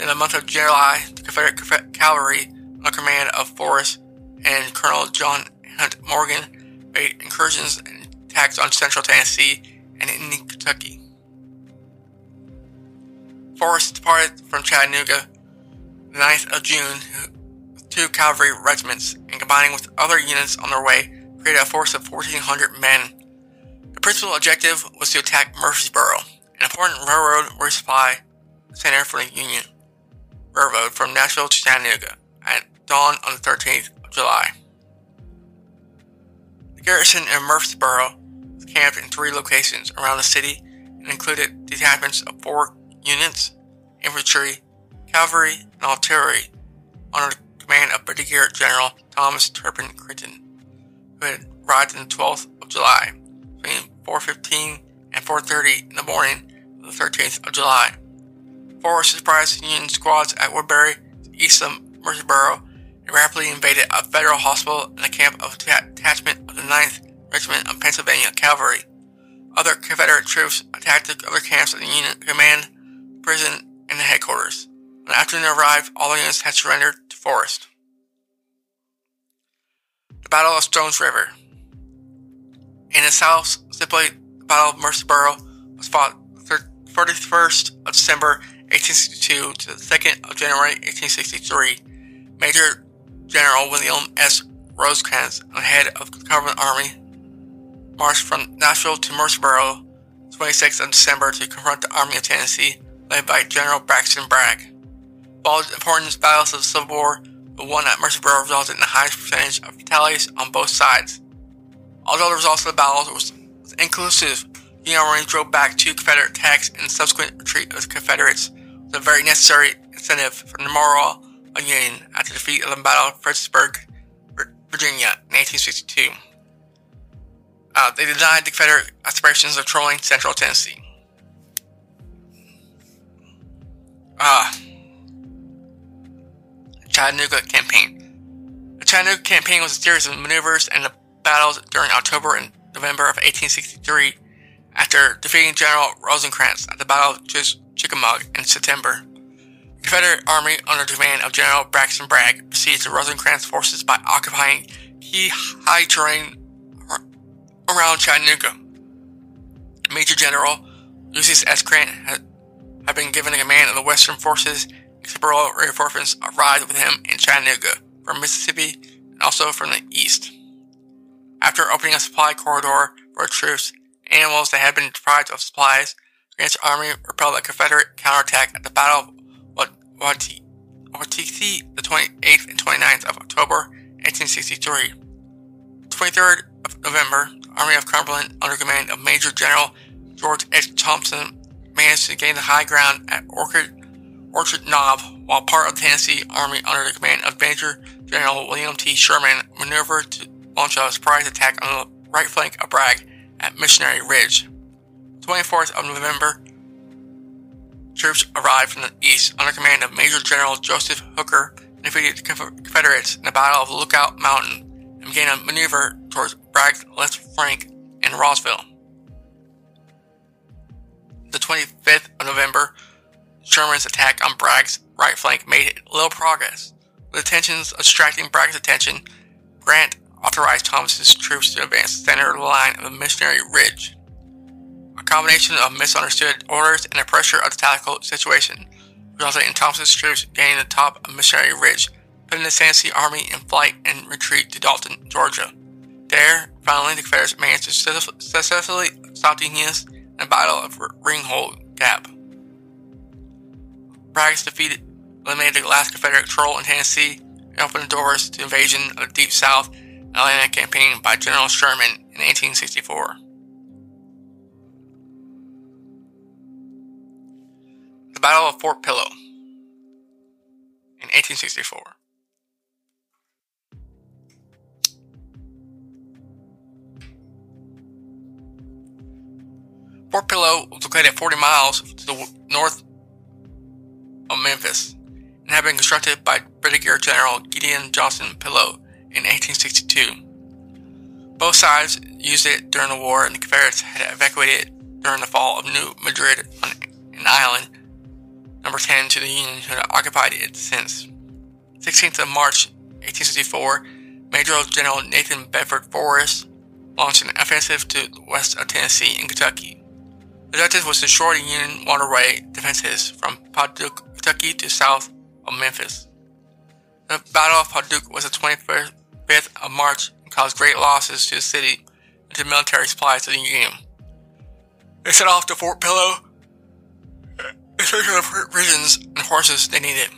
In the month of July, the Confederate cavalry, under command of Forrest, and Colonel John Hunt Morgan made incursions and attacks on central Tennessee and in Kentucky. Forrest departed from Chattanooga the 9th of June with two cavalry regiments and combining with other units on their way created a force of 1,400 men. The principal objective was to attack Murfreesboro, an important railroad resupply center for the Union Railroad from Nashville to Chattanooga at dawn on the 13th July. The garrison in Murfreesboro was camped in three locations around the city and included detachments of four units, infantry, cavalry, and artillery under the command of Brigadier General Thomas Turpin Crittenden, who had arrived on the 12th of July between 4.15 and 4.30 in the morning of the 13th of July. Four surprise Union squads at Woodbury, east of Murfreesboro, rapidly invaded a federal hospital and a camp of a detachment of the 9th Regiment of Pennsylvania Cavalry. Other Confederate troops attacked the other camps of the Union command, prison, and the headquarters. When afternoon arrived, all the units had surrendered to Forrest. The Battle of Stones River. In the South, simply the Battle of Murfreesboro was fought 31st of December 1862 to the 2nd of January 1863. Major General William S. Rosecrans, head of the Cumberland Army, marched from Nashville to Murfreesboro 26th of December to confront the Army of Tennessee, led by General Braxton Bragg. Followed important battles of the Civil War, the one at Murfreesboro resulted in the highest percentage of fatalities on both sides. Although the results of the battles was, was inclusive, the Union Army drove back two Confederate attacks and subsequent retreat of the Confederates was a very necessary incentive for the morale Union after the defeat of the Battle of Fredericksburg, Virginia in 1862. Uh, they denied the Confederate aspirations of trolling Central Tennessee. Ah. Uh, Chattanooga Campaign. The Chattanooga Campaign was a series of maneuvers and battles during October and November of 1863 after defeating General Rosecrans at the Battle of Chickamauga in September. Confederate Army, under command of General Braxton Bragg, besieged Rosecrans forces by occupying key high terrain around Chattanooga. Major General Ulysses S. Grant had, had been given the command of the Western forces. Several reinforcements arrived with him in Chattanooga from Mississippi and also from the east. After opening a supply corridor for troops, and animals that had been deprived of supplies, Grant's army repelled a Confederate counterattack at the Battle of Wauhatchie, the 28th and 29th of October, 1863. 23rd of November, Army of Cumberland, under command of Major General George H. Thompson, managed to gain the high ground at Orchard, Orchard Knob, while part of the Tennessee Army, under the command of Major General William T. Sherman, maneuvered to launch a surprise attack on the right flank of Bragg at Missionary Ridge. 24th of November, troops arrived from the east under command of Major General Joseph Hooker and defeated the Confederates in the Battle of Lookout Mountain and began a maneuver towards Bragg's left flank in Rossville. The 25th of November, Sherman's attack on Bragg's right flank made little progress. With the tensions distracting Bragg's attention, Grant authorized Thomas's troops to advance the center line of the Missionary Ridge. A combination of misunderstood orders and the pressure of the tactical situation resulted in Thomas's troops gaining the top of Missionary Ridge, putting the Tennessee Army in flight and retreat to Dalton, Georgia. There, finally, the Confederates managed to successfully stop the Unions in the Battle of Ringgold Gap. Bragg's defeat eliminated the last Confederate troll in Tennessee and opened the doors to invasion of the Deep South Atlanta campaign by General Sherman in 1864. The Battle of Fort Pillow in 1864. Fort Pillow was located 40 miles to the north of Memphis and had been constructed by Brigadier General Gideon Johnson Pillow in 1862. Both sides used it during the war, and the Confederates had evacuated it during the fall of New Madrid on an island, number 10 to the Union, who had occupied it since. 16th of March 1864, Major General Nathan Bedford Forrest launched an offensive to the west of Tennessee and Kentucky. The objective was to shore the Union waterway defenses from Paducah, Kentucky to south of Memphis. The Battle of Paducah was the 25th of March and caused great losses to the city and to military supplies to the Union. They set off to Fort Pillow in search of the provisions and horses they needed.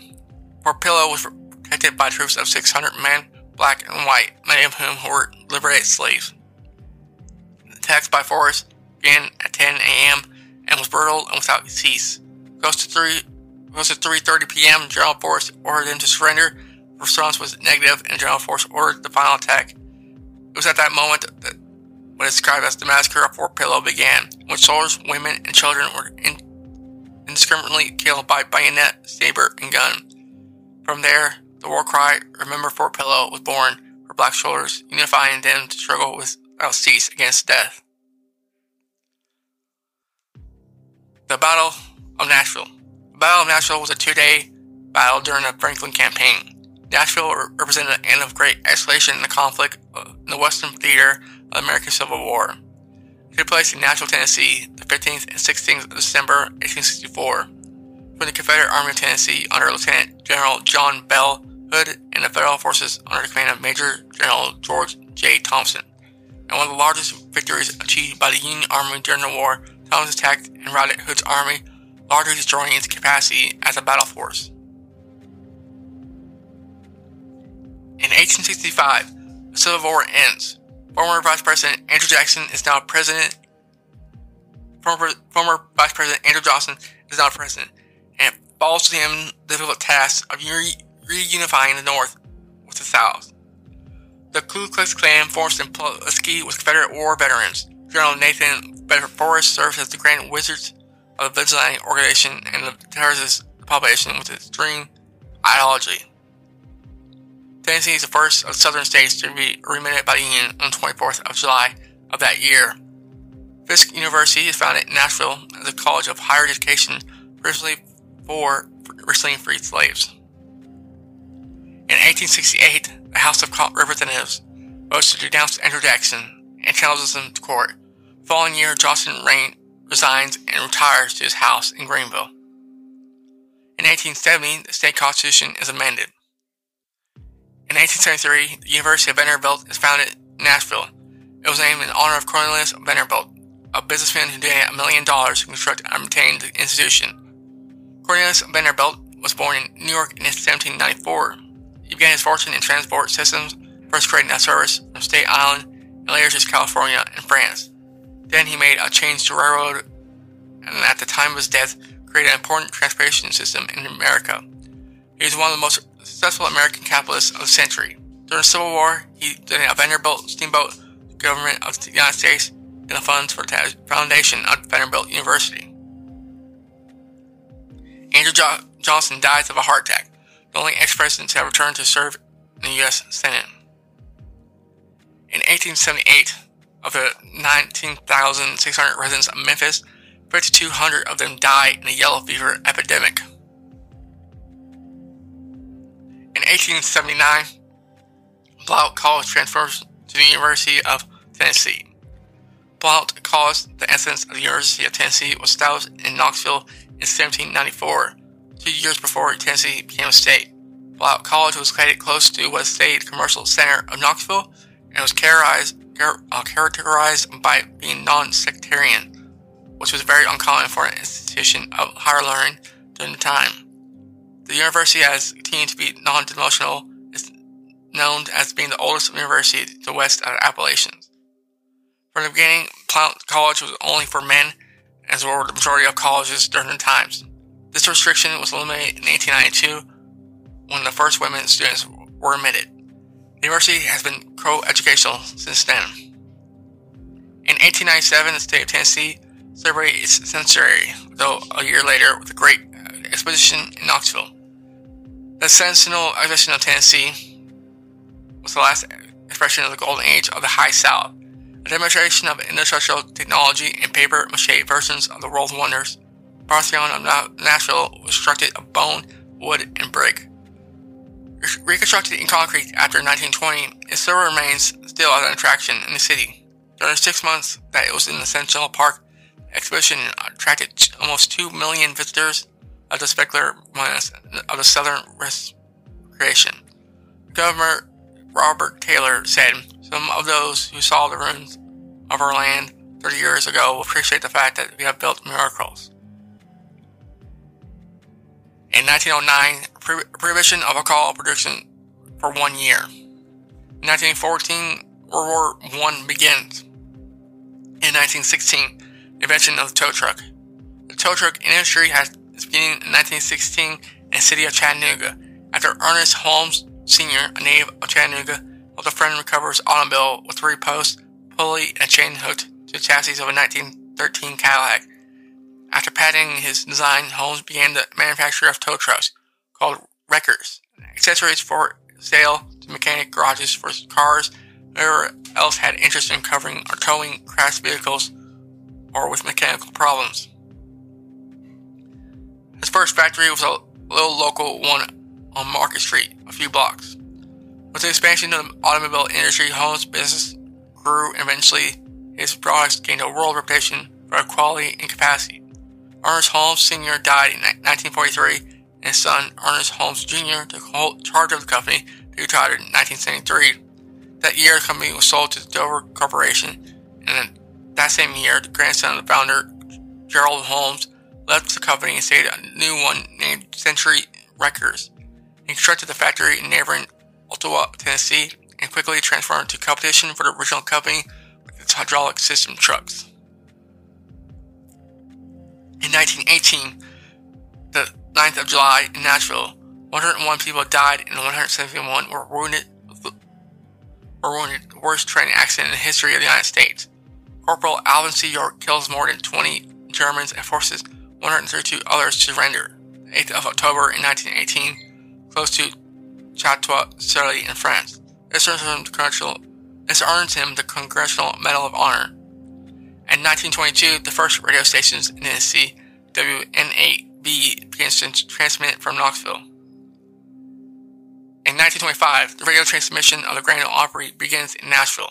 Fort Pillow was protected by troops of 600 men, black and white, many of whom were liberated slaves. The attacks by Forrest began at 10 a.m. and was brutal and without cease. Close to 3 close to 3:30 p.m., General Forrest ordered them to surrender response was negative, and General Force ordered the final attack. It was at that moment that what is described as the massacre of Fort Pillow began, when soldiers, women, and children were in- indiscriminately killed by bayonet, saber, and gun. From there, the war cry, Remember Fort Pillow, was born for black shoulders, unifying them to struggle without cease against death. The Battle of Nashville. The Battle of Nashville was a two-day battle during the Franklin campaign. Nashville represented the end of great escalation in the conflict uh, in the Western theater of the American Civil War. Took place in Nashville, Tennessee, the 15th and 16th of December, 1864. when the Confederate Army of Tennessee under Lieutenant General John Bell Hood and the Federal forces under the command of Major General George J. Thompson. And one of the largest victories achieved by the Union Army during the war, Thompson attacked and routed Hood's army, largely destroying its capacity as a battle force. In 1865, the Civil War ends. Former Vice President Andrew Jackson is now president. Former, former Vice President Andrew Johnson is now president, and it falls to him the difficult task of re- reunifying the North with the South. The Ku Klux Klan forced in Pulaski with Confederate War veterans. General Nathan Bedford Forrest served as the Grand Wizard of the vigilante organization and the population with its extreme ideology. Tennessee is the first of southern states to be remitted by the Union on the 24th of July of that year. Fisk University is founded in Nashville as a college of higher education originally for recently freed slaves. In 1868, the House of Representatives votes to denounce Andrew Jackson and challenges him to court. The following year, Johnson Rain resigns and retires to his house in Greeneville. In 1870, the state constitution is amended. In 1873, the University of Vanderbilt is founded in Nashville. It was named in honor of Cornelius Vanderbilt, a businessman who donated a million dollars to construct and maintain the institution. Cornelius Vanderbilt was born in New York in 1794. He began his fortune in transport systems, first creating a service from State Island and later to California and France. Then he made a change to railroad and at the time of his death created an important transportation system in America. He was one of the most successful American capitalist of the century. During the Civil War, he donated a Vanderbilt steamboat to the government of the United States and the funds for the foundation of Vanderbilt University. Andrew jo- Johnson dies of a heart attack, the only ex-president to have returned to serve in the U.S. Senate. In 1878, of the 19,600 residents of Memphis, 5,200 of them died in the yellow fever epidemic. In 1879, Blount College transfers to the University of Tennessee. Blount College, the essence of the University of Tennessee, was established in Knoxville in 1794, two years before Tennessee became a state. Blount College was located close to West State Commercial Center of Knoxville and was characterized, uh, characterized by being non-sectarian, which was very uncommon for an institution of higher learning during the time. The university has continued to be non-denominational, is known as being the oldest university to the west of the Appalachians. From the beginning, Blount College was only for men, as were the majority of colleges during the times. This restriction was eliminated in 1892 when the first women students were admitted. The university has been co-educational since then. In 1897, the state of Tennessee celebrated its centenary, though a year later with a great uh, exposition in Knoxville. The Sentinel of Tennessee was the last expression of the golden age of the High South, a demonstration of industrial technology and paper mache versions of the world's wonders. Parthenon of Nashville was constructed of bone, wood, and brick. Reconstructed in concrete after 1920, it still remains still as an attraction in the city. During six months that it was in the Centennial Park, exhibition attracted almost 2 million visitors of the specular minus of the Southern Recreation. Governor Robert Taylor said, Some of those who saw the ruins of our land 30 years ago will appreciate the fact that we have built miracles. In 1909, pro- prohibition of alcohol production for one year. In 1914, World War I begins. In 1916, invention of the tow truck. The tow truck industry has beginning in 1916 in the city of Chattanooga. After Ernest Holmes Sr., a native of Chattanooga, helped a friend recover his automobile with three posts, pulley, and chain hooked to the chassis of a 1913 Cadillac. After patenting his design, Holmes began the manufacture of tow trucks called wreckers, accessories for sale to mechanic garages for cars whoever else had interest in covering or towing crashed vehicles or with mechanical problems. His first factory was a little local one on Market Street, a few blocks. With the expansion of the automobile industry, Holmes' business grew and eventually his products gained a world reputation for quality and capacity. Ernest Holmes Sr. died in 1943, and his son, Ernest Holmes Jr., took charge of the company he retired in 1973. That year, the company was sold to the Dover Corporation, and that same year, the grandson of the founder, Gerald Holmes, left the company and started a new one named Century Wreckers. He constructed the factory in neighboring Ooltewah, Tennessee, and quickly transformed to competition for the original company with its hydraulic system trucks. In 1918, the 9th of July in Nashville, 101 people died and 171 were wounded. Were wounded, the worst train accident in the history of the United States. Corporal Alvin C. York kills more than 20 Germans and forces 132 others to surrender. 8th of October in 1918, close to Château-Thierry in France. This earns him the congressional. This earns him the Congressional Medal of Honor. In 1922, the first radio stations in Tennessee, WN8B, begins to transmit from Knoxville. In 1925, the radio transmission of the Grand Ole Opry begins in Nashville.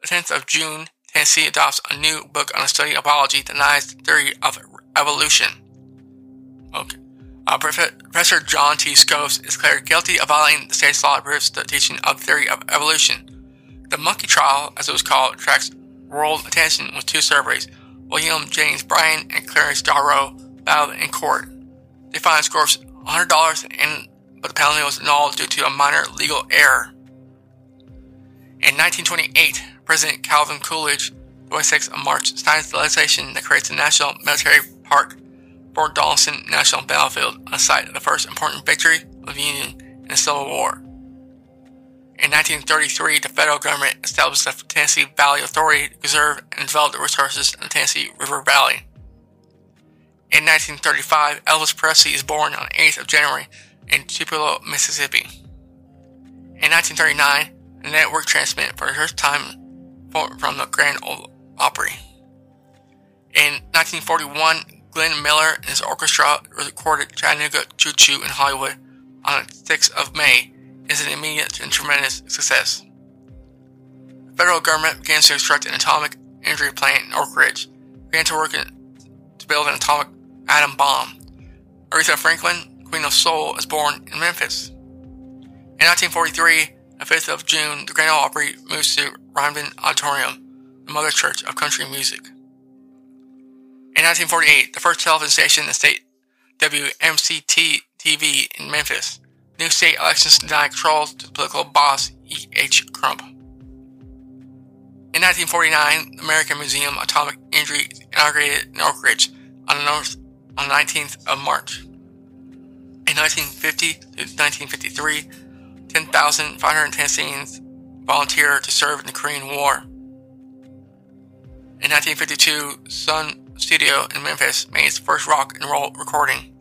The 10th of June, Tennessee adopts a new book on the study of biology that denies the theory of evolution. Okay. Uh, Professor John T. Scopes is declared guilty of violating the state's law that the teaching of the theory of evolution. The monkey trial, as it was called, attracts world attention with two surveys. William James Bryan and Clarence Darrow battled in court. They fined Scopes $100 and but the penalty was annulled due to a minor legal error. In 1928, President Calvin Coolidge, 26th of March, signs the legislation that creates a national military park, Fort Donelson National Battlefield, the site of the first important victory of the Union in the Civil War. In 1933, the federal government established the Tennessee Valley Authority to preserve and develop the resources in the Tennessee River Valley. In 1935, Elvis Presley is born on the 8th of January in Tupelo, Mississippi. In 1939, the network transmitted for the first time from the Grand Ole Opry. In 1941, Glenn Miller and his orchestra recorded Chattanooga Choo Choo in Hollywood on the 6th of May is an immediate and tremendous success. The federal government began to construct an atomic energy plant in Oak Ridge, began to work to build an atomic atom bomb. Aretha Franklin Queen of Soul is born in Memphis. In 1943, the 5th of June, the Grand Ole Opry moves to Ryman Auditorium, the mother church of country music. In 1948, the first television station in the state, WMCT TV in Memphis, new state elections denied control to political boss E.H. Crump. In 1949, the American Museum of Atomic Energy inaugurated in Oak Ridge on the, north, on the 19th of March. In 1950 to 1953, 10,510 Tennesseans volunteered to serve in the Korean War. In 1952, Sun Studio in Memphis made its first rock and roll recording.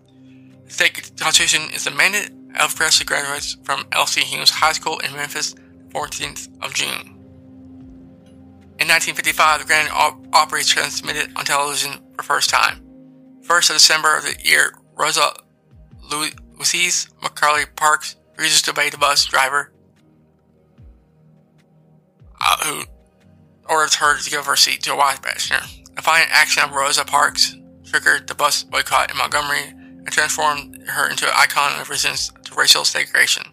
The state constitution is amended. of Presley graduates from L.C. Humes High School in Memphis, 14th of June. In 1955, the Grand Opry is transmitted on television for the first time. 1st of December of the year, Rosa Louise McCauley Parks refuses to obey the bus driver, uh, who orders her to give her seat to a wife passenger. The violent action of Rosa Parks triggered the bus boycott in Montgomery and transformed her into an icon of resistance to racial segregation.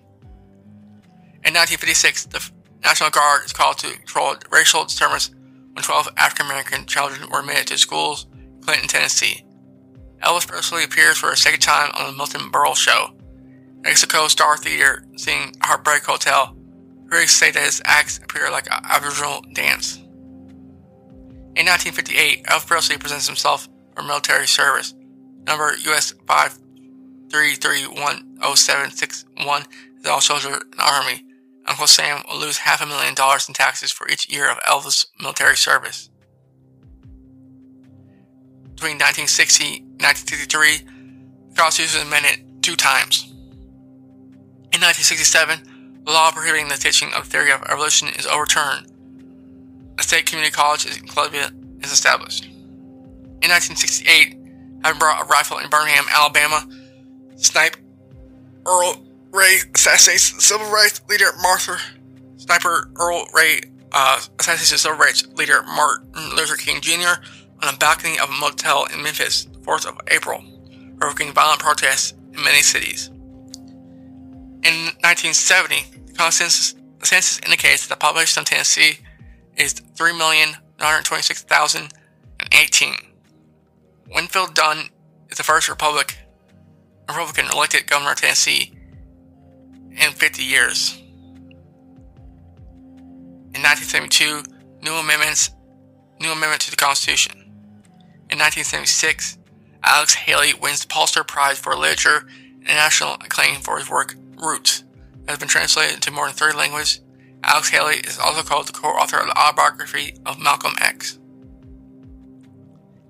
In 1956, the National Guard is called to control racial disturbance when 12 African American children were admitted to schools in Clinton, Tennessee. Elvis Presley appears for a second time on the Milton Berle Show. Texaco Star Theater sing Heartbreak Hotel. Critics say that his acts appear like an Aboriginal dance. In 1958, Elvis Presley presents himself for military service. Number US 533107161 is all soldier in the Army. Uncle Sam will lose half a million dollars in taxes for each year of Elvis' military service between 1960 and 1963, the Constitution was amended two times. In 1967, the law prohibiting the teaching of the theory of evolution is overturned. A state community college in Columbia is established. In 1968, having brought a rifle in Birmingham, Alabama, snipe Earl Ray assassinates civil rights leader Martha. Sniper Earl Ray uh, assassinates civil rights leader Martin Luther King Jr. on a balcony of a motel in Memphis, 4th of April, provoking violent protests in many cities. In 1970, the census, the census indicates that the population of Tennessee is 3,926,018. Winfield Dunn is the first Republic, Republican elected governor of Tennessee in 50 years. In 1972, new amendments, new amendment to the Constitution. In 1976, Alex Haley wins the Pulitzer Prize for Literature and national acclaim for his work Roots. It has been translated into more than 30 languages. Alex Haley is also called the co-author of the autobiography of Malcolm X.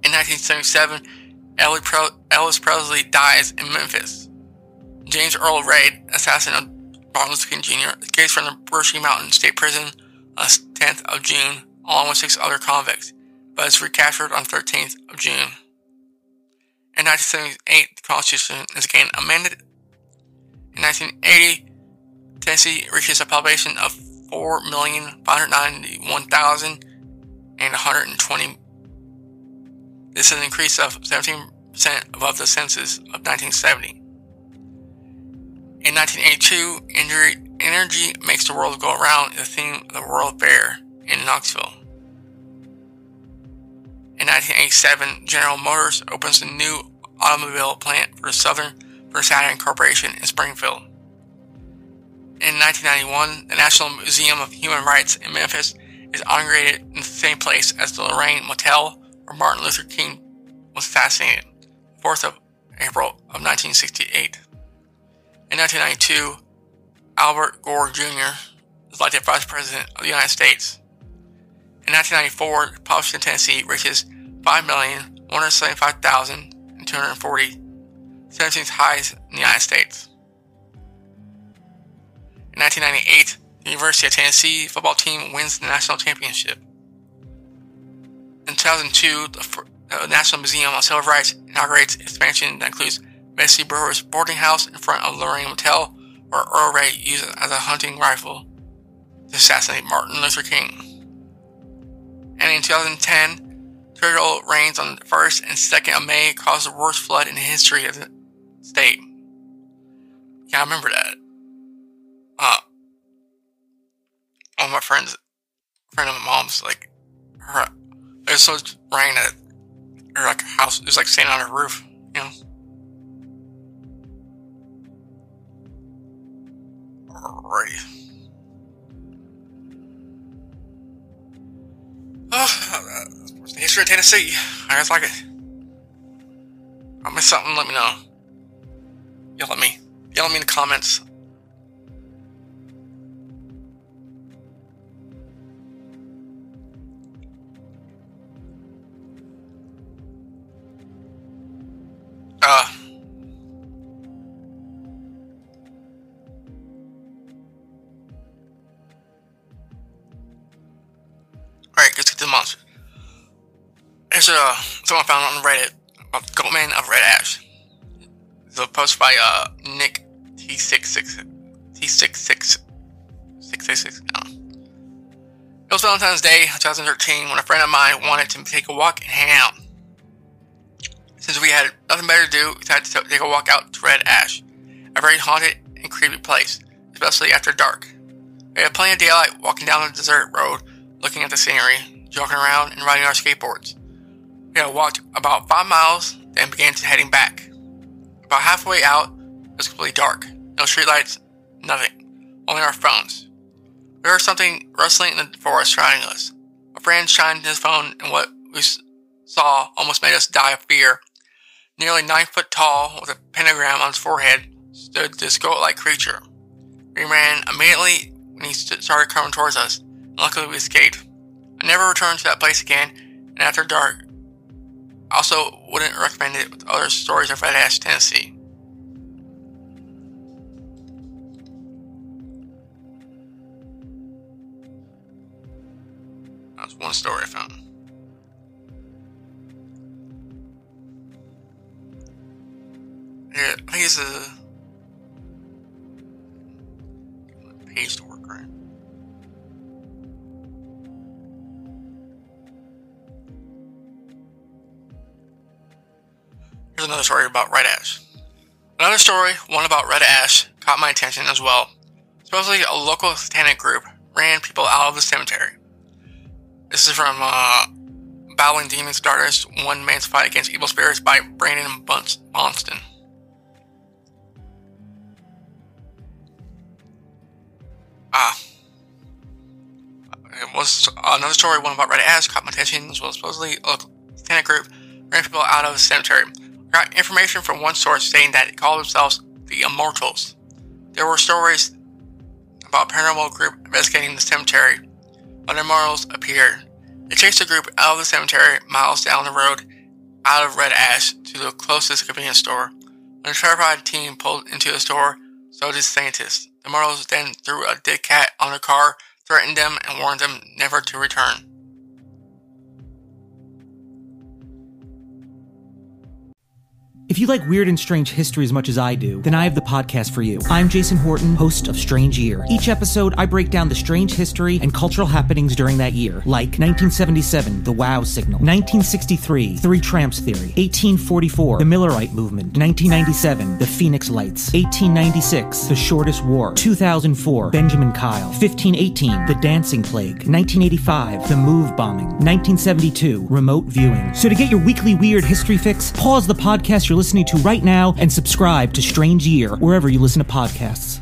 In 1977, Elvis Presley dies in Memphis. James Earl Ray, assassin of Martin Luther King Jr., escapes from the Brushy Mountain State Prison on the 10th of June, along with six other convicts, but is recaptured on 13th of June. In 1978, the Constitution is again amended. In 1980, Tennessee reaches a population of 4,591,120. This is an increase of 17% above the census of 1970. In 1982, Energy Makes the World Go Around the theme of the World Fair in Knoxville. In 1987, General Motors opens a new automobile plant for the Southern Saturn Corporation in Springfield. In 1991, the National Museum of Human Rights in Memphis is inaugurated in the same place as the Lorraine Motel where Martin Luther King was assassinated, 4th of April of 1968. In 1992, Albert Gore Jr. was elected Vice President of the United States. In 1994, the population of Tennessee reaches 5,175,240, 17th highest in the United States. In 1998, the University of Tennessee football team wins the national championship. In 2002, the uh, National Museum of Civil Rights inaugurates expansion that includes Bessie Brewer's boarding house in front of Lorraine Motel, where Earl Ray used it as a hunting rifle to assassinate Martin Luther King. And in 2010, torrential rains on the 1st and 2nd of May caused the worst flood in the history of the state. Yeah, I remember that. Uh, my friends, friend of my mom's, like, her, there's so much rain that her like house, it was like standing on her roof, you know. Alright. Oh, that's the history of Tennessee. I guys like it. I missed something, let me know. Yell at me. Yell at me in the comments. A someone found on Reddit about Goatman of Red Ash. A post by uh, Nick T66 T66 666. It was Valentine's Day 2013 when a friend of mine wanted to take a walk and hang out. Since we had nothing better to do, we decided to take a walk out to Red Ash, a very haunted and creepy place, especially after dark. We had plenty of daylight walking down the desert road looking at the scenery, joking around, and riding our skateboards. We had walked about five miles, and began heading back. About halfway out, it was completely dark. No streetlights, nothing. Only our phones. We heard something rustling in the forest surrounding us. A friend shined his phone, and what we saw almost made us die of fear. Nearly nine foot tall, with a pentagram on his forehead, stood this goat-like creature. We ran immediately when he started coming towards us. Luckily, we escaped. I never returned to that place again, and after dark, I also wouldn't recommend it with other stories of Red Ash Tennessee. That's one story I found. Yeah, I think it's a page Here's another story about red ash. Another story, one about red ash, caught my attention as well. Supposedly, a local satanic group ran people out of the cemetery. This is from uh, Battling Demon Stardust, One Man's Fight Against Evil Spirits by Brandon Bonston. Ah. It was another story, one about Red Ash, caught my attention as well. Supposedly, a satanic group ran people out of the cemetery. Got information from one source saying that they called themselves the Immortals. There were stories about a paranormal group investigating the cemetery when the Immortals appeared. They chased the group out of the cemetery miles down the road out of Red Ash to the closest convenience store. When the terrified team pulled into the store, so did scientists. The Immortals then threw a dead cat on the car, threatened them, and warned them never to return. If you like weird and strange history as much as I do, then I have the podcast for you. I'm Jason Horton, host of Strange Year. Each episode, I break down the strange history and cultural happenings during that year, like 1977, the Wow Signal, 1963, Three Tramps Theory, 1844, the Millerite Movement, 1997, the Phoenix Lights, 1896, the Shortest War, 2004, Benjamin Kyle, 1518, the Dancing Plague, 1985, the Move Bombing, 1972, Remote Viewing. So to get your weekly weird history fix, pause the podcast you're listening to right now and subscribe to Strange Year wherever you listen to podcasts.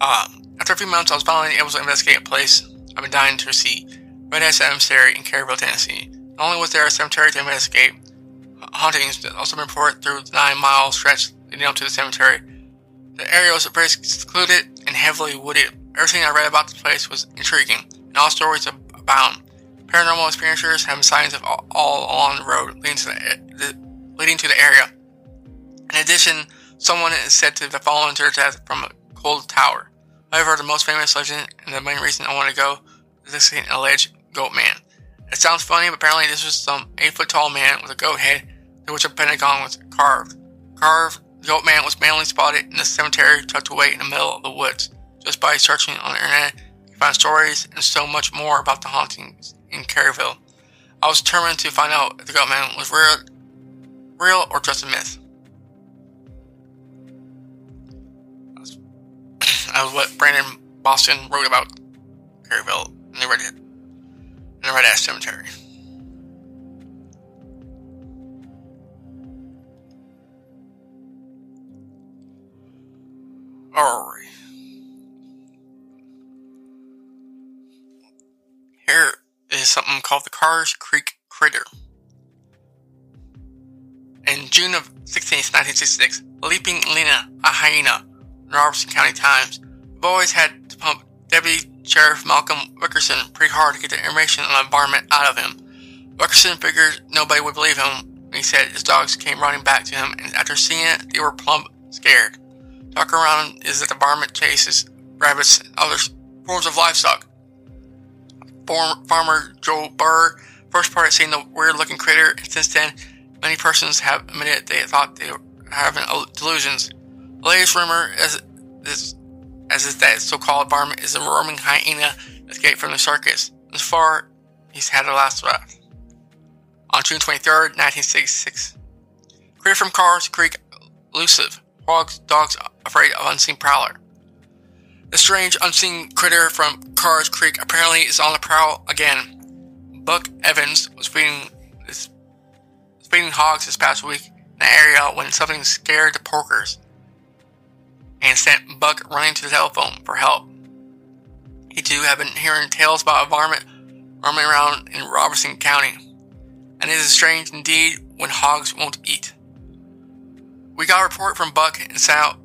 Uh, after a few months, I was finally able to investigate a place I've been dying to see Red Ash Cemetery in Caryville, Tennessee. Not only was there a cemetery to investigate, hauntings that also been reported through the nine mile stretch leading up to the cemetery. The area was very secluded and heavily wooded. Everything I read about the place was intriguing, and all stories abound. Paranormal experiencers have signs of all, along the road leading to the, the, leading to the area. In addition, someone is said to have fallen to their death from a cold tower. However, the most famous legend and the main reason I want to go is this alleged goat man. It sounds funny, but apparently this was some 8 foot tall man with a goat head to which a pentagon was carved. Carved the goat man was mainly spotted in the cemetery tucked away in the middle of the woods. Just by searching on the internet, you find stories and so much more about the hauntings in Caryville. I was determined to find out if the goat man was real, real or just a myth. That was what Brandon Boston wrote about Caryville in the Red, in the Red Ash Cemetery. Alright. Here is something called the Carrs Creek Critter. In June of 16, 1966, Leaping Lena, a hyena, in Robertson County Times, the boys had to pump Deputy Sheriff Malcolm Wickerson pretty hard to get the information on the environment out of him. Wickerson figured nobody would believe him when he said his dogs came running back to him, and after seeing it, they were plumb scared. Around is that the varmint chases rabbits and other forms of livestock. Farmer Joe Burr first parted seeing the weird looking critter, and since then, many persons have admitted they thought they were having delusions. The latest rumor is, is, as is that so called varmint is a roaming hyena escaped from the circus. As far, he's had a last breath. On June 23rd, 1966, critter from Carrs Creek, elusive. Hogs, dogs afraid of unseen prowler. The strange unseen critter from Carrs Creek apparently is on the prowl again. Buck Evans was feeding his, feeding hogs this past week in the area when something scared the porkers and sent Buck running to the telephone for help. He too had been hearing tales about a varmint roaming around in Robertson County, and it is strange indeed when hogs won't eat. We got a report from Buck and out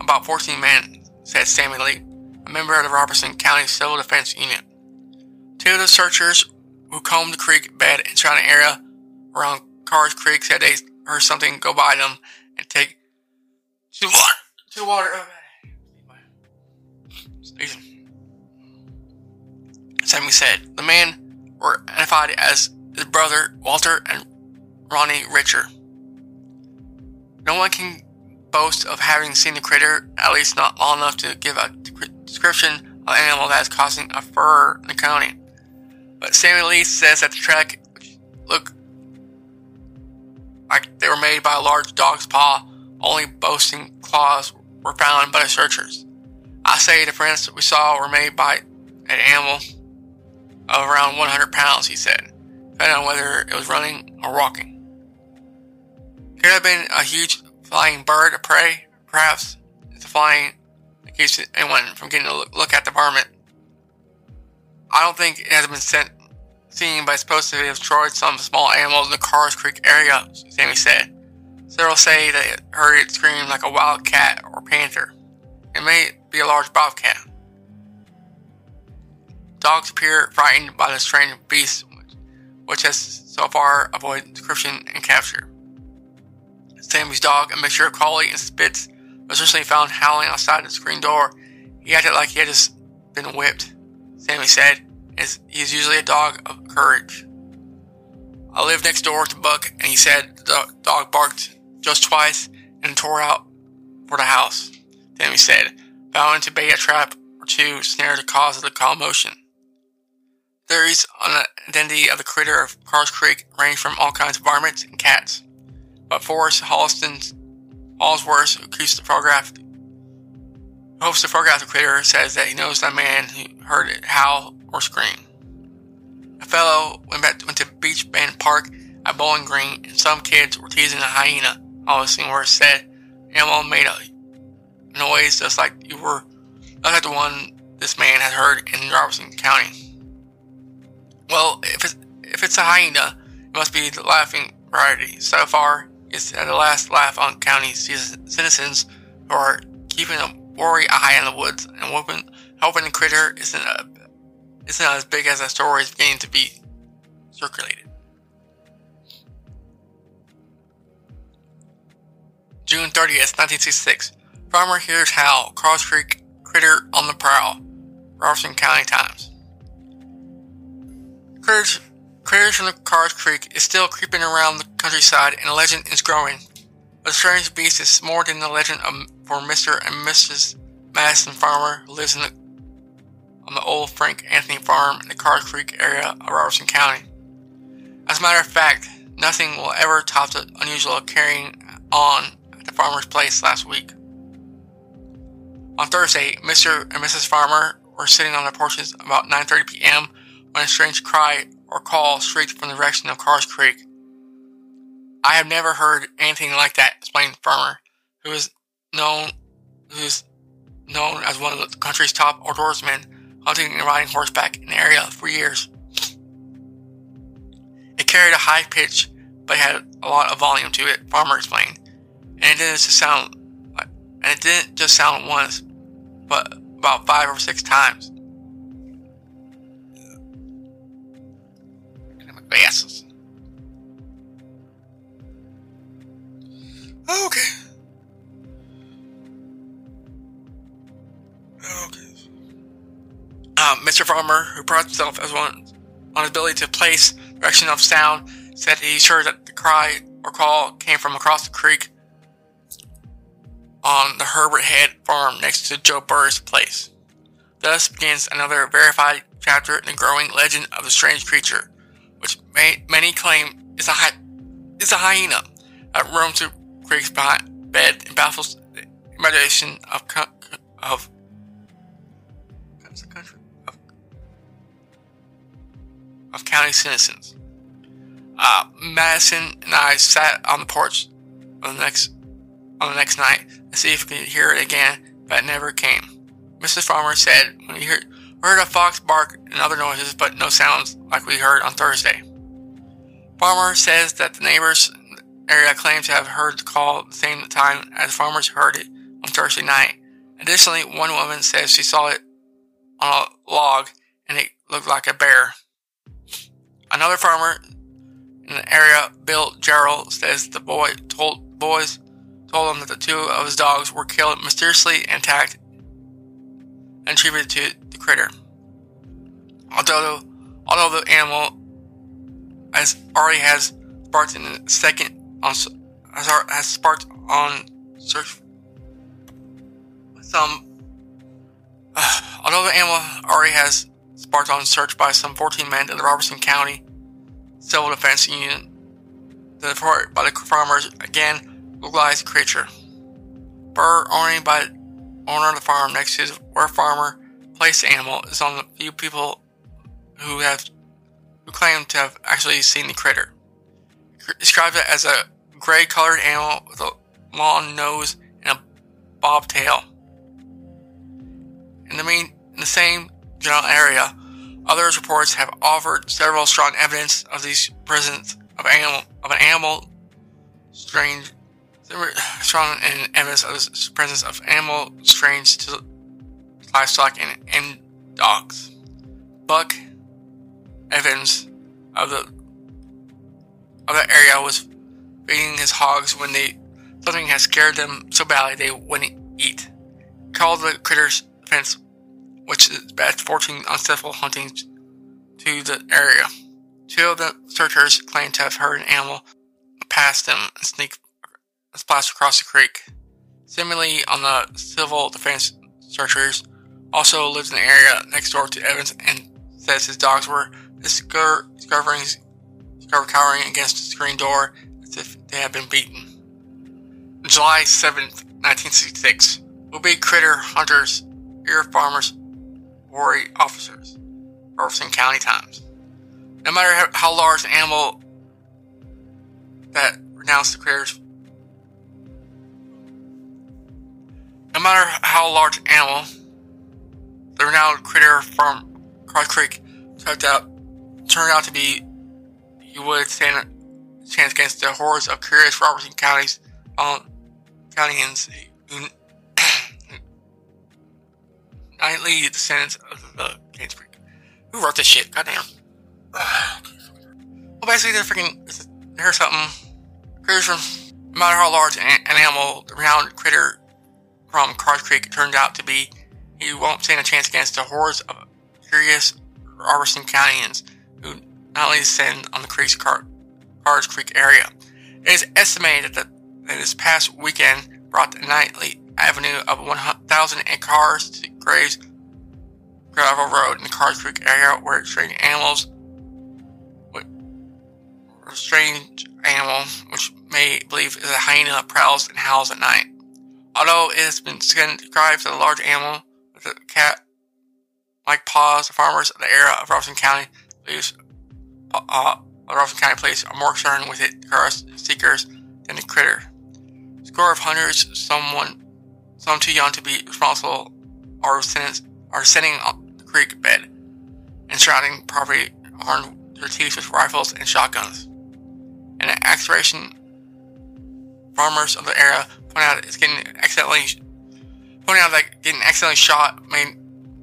about 14 men, said Sammy Lee, a member of the Robertson County Civil Defense Unit. Two of the searchers who combed the creek bed and surrounding area around Carrs Creek said they heard something go by them and take to water. To water. Sammy said the men were identified as his brother Walter and Ronnie Richer. No one can boast of having seen the critter, at least not long enough to give a description of an animal that is causing a furor in the county. But Sammy Lee says that the track look like they were made by a large dog's paw, only boasting claws were found by the searchers. I say the prints we saw were made by an animal of around 100 pounds, he said, depending on whether it was running or walking. Could have been a huge flying bird of prey, perhaps. It's flying that keeps anyone from getting a look at the varmint. I don't think it has been sent, seen, but it's supposed to have destroyed some small animals in the Carrs Creek area, Sammy said. Several say they heard it scream like a wild cat or panther. It may be a large bobcat. Dogs appear frightened by the strange beast, which has so far avoided description and capture. Sammy's dog, a mixture of collie and spitz, was recently found howling outside the screen door. He acted like he had just been whipped. Sammy said, he is usually a dog of courage. I lived next door to Buck, and he said the dog barked just twice and tore out for the house. Sammy said, vowing to bait a trap or two snare the cause of the commotion. Theories on the identity of the critter of Carrs Creek range from all kinds of varmints and cats. But Forrest Holliston's Allsworth, who keeps the photograph, hosts the photograph critter, says that he knows that man who heard it howl or scream. A fellow went back went to Beach Bend Park at Bowling Green, and some kids were teasing a hyena. Hollisworth said, "Animal made a noise just like you were, like the one this man had heard in Robertson County." Well, if it's if it's a hyena, it must be the laughing variety. So far, is the last laugh on county citizens who are keeping a wary eye on the woods and hoping, hoping the critter isn't, a, isn't as big as the story is beginning to be circulated. June 30th, 1966. Farmer hears howl, Cross Creek critter on the prowl. Robertson County Times. Critters Critters from the Carrs Creek is still creeping around the countryside and the legend is growing. But the strange beast is more than the legend of, for Mr. and Mrs. Madison Farmer who lives in the, on the old Frank Anthony farm in the Carrs Creek area of Robertson County. As a matter of fact, nothing will ever top the unusual carrying on at the farmer's place last week. On Thursday, Mr. and Mrs. Farmer were sitting on their porches about 9.30 p.m. when a strange cry or call straight from the direction of Carrs Creek. I have never heard anything like that, explained Farmer, who is known who is known as one of the country's top outdoorsmen, hunting and riding horseback in the area for years. It carried a high pitch, but had a lot of volume to it, Farmer explained. And it didn't just sound and it didn't just sound once, but about five or six times. Basses. Okay. Okay. Um, Mr. Farmer, who brought himself as one on his ability to place direction of sound, said he's sure that the cry or call came from across the creek on the Herbert Head farm next to Joe Burr's place. Thus begins another verified chapter in the growing legend of the strange creature which may, many claim is a, hy- is a hyena that roams through creeks behind bed and baffles the imagination of, co- of, of, of county citizens. Uh, Madison and I sat on the porch on the next on the next night to see if we could hear it again, but it never came. Mrs. Farmer said when we heard, a fox bark and other noises, but no sounds like we heard on Thursday. Farmer says that the neighbors area claim to have heard the call at the same time as farmers heard it on Thursday night. Additionally, one woman says she saw it on a log and it looked like a bear. Another farmer in the area, Bill Jarrell says the boy told boys told him that the two of his dogs were killed mysteriously attacked and attributed to critter. Although, although the animal has already has sparked in second on has, has sparked on search some. Uh, although the animal already has sparked on search by some 14 men in the Robertson County Civil Defense Union, the report by the farmers again localized creature. Burr, owning by owner of the farm next to where farmer placed the animal, is on the few people who have who claim to have actually seen the critter. Described it as a gray-colored animal with a long nose and a bobtail. In the main, in the same general area, other reports have offered several strong evidence of the presence of animal of an animal strange strong evidence of presence of animal strange to livestock and, and dogs. Buck Evans of the of the area was feeding his hogs when they something had scared them so badly they wouldn't eat. Called the critters fence, which is bad fortune unsuccessful hunting to the area. Two of the searchers claimed to have heard an animal pass them and sneak splash across the creek. Similarly, on the civil defense searchers also lives in the area next door to Evans and says his dogs were discover, discovering cowering against the screen door as if they had been beaten. July 7th, 1966, will be critter hunters, ear farmers, worry officers, Robertson County Times. No matter how large an animal that renounced the critters No matter how large an animal, the renowned critter from Cross Creek turned out, turned out to be, you would stand a chance against the hordes of curious Robertson County's um, countyans who nightly descendants of the Gaines Creek. Who wrote this shit? Goddamn. well, basically, they're freaking. Here's something. Critters from. No matter how large an, an animal, the renowned critter from Cross Creek turned out to be he won't stand a chance against the hordes of curious Robertson Countyans who not only descend on the creek's Car- Carrs Creek area. It is estimated that, that this past weekend brought the nightly avenue of 1,000 cars to Graves Gravel Road in the Carrs Creek area where strange animals, strange animal, which may believe is a hyena, prowls and howls at night. Although it has been described as a large animal a cat like paws, the farmers of the area of Robertson County police, uh, Robertson County police are more concerned with it seekers than the critter. A score of hunters, someone, some too young to be responsible, are sentenced, are sitting on the creek bed and surrounding property armed their teeth with rifles and shotguns. And an excavation farmers of the area point out it's getting accidentally pointing out that getting accidentally shot may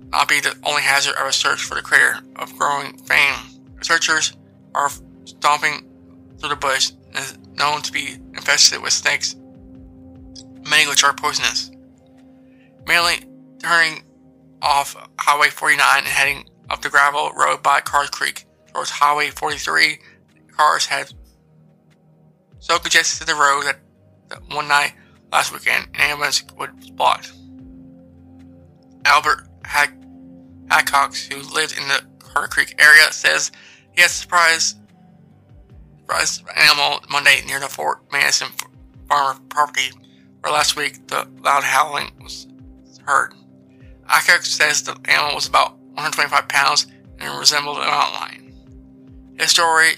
not be the only hazard of a search for the critter of growing fame. Researchers are stomping through the bush and is known to be infested with snakes, many of which are poisonous. Mainly turning off Highway 49 and heading up the gravel road by Carrs Creek towards Highway 43, cars had so congested the road that, that one night last weekend, an ambulance was blocked. Albert Hack- who lived in the Carter Creek area, says he had surprised surprised animal Monday near the Fort Madison farmer property, where last week the loud howling was heard. Hackox says the animal was about 125 pounds and resembled an lion. His story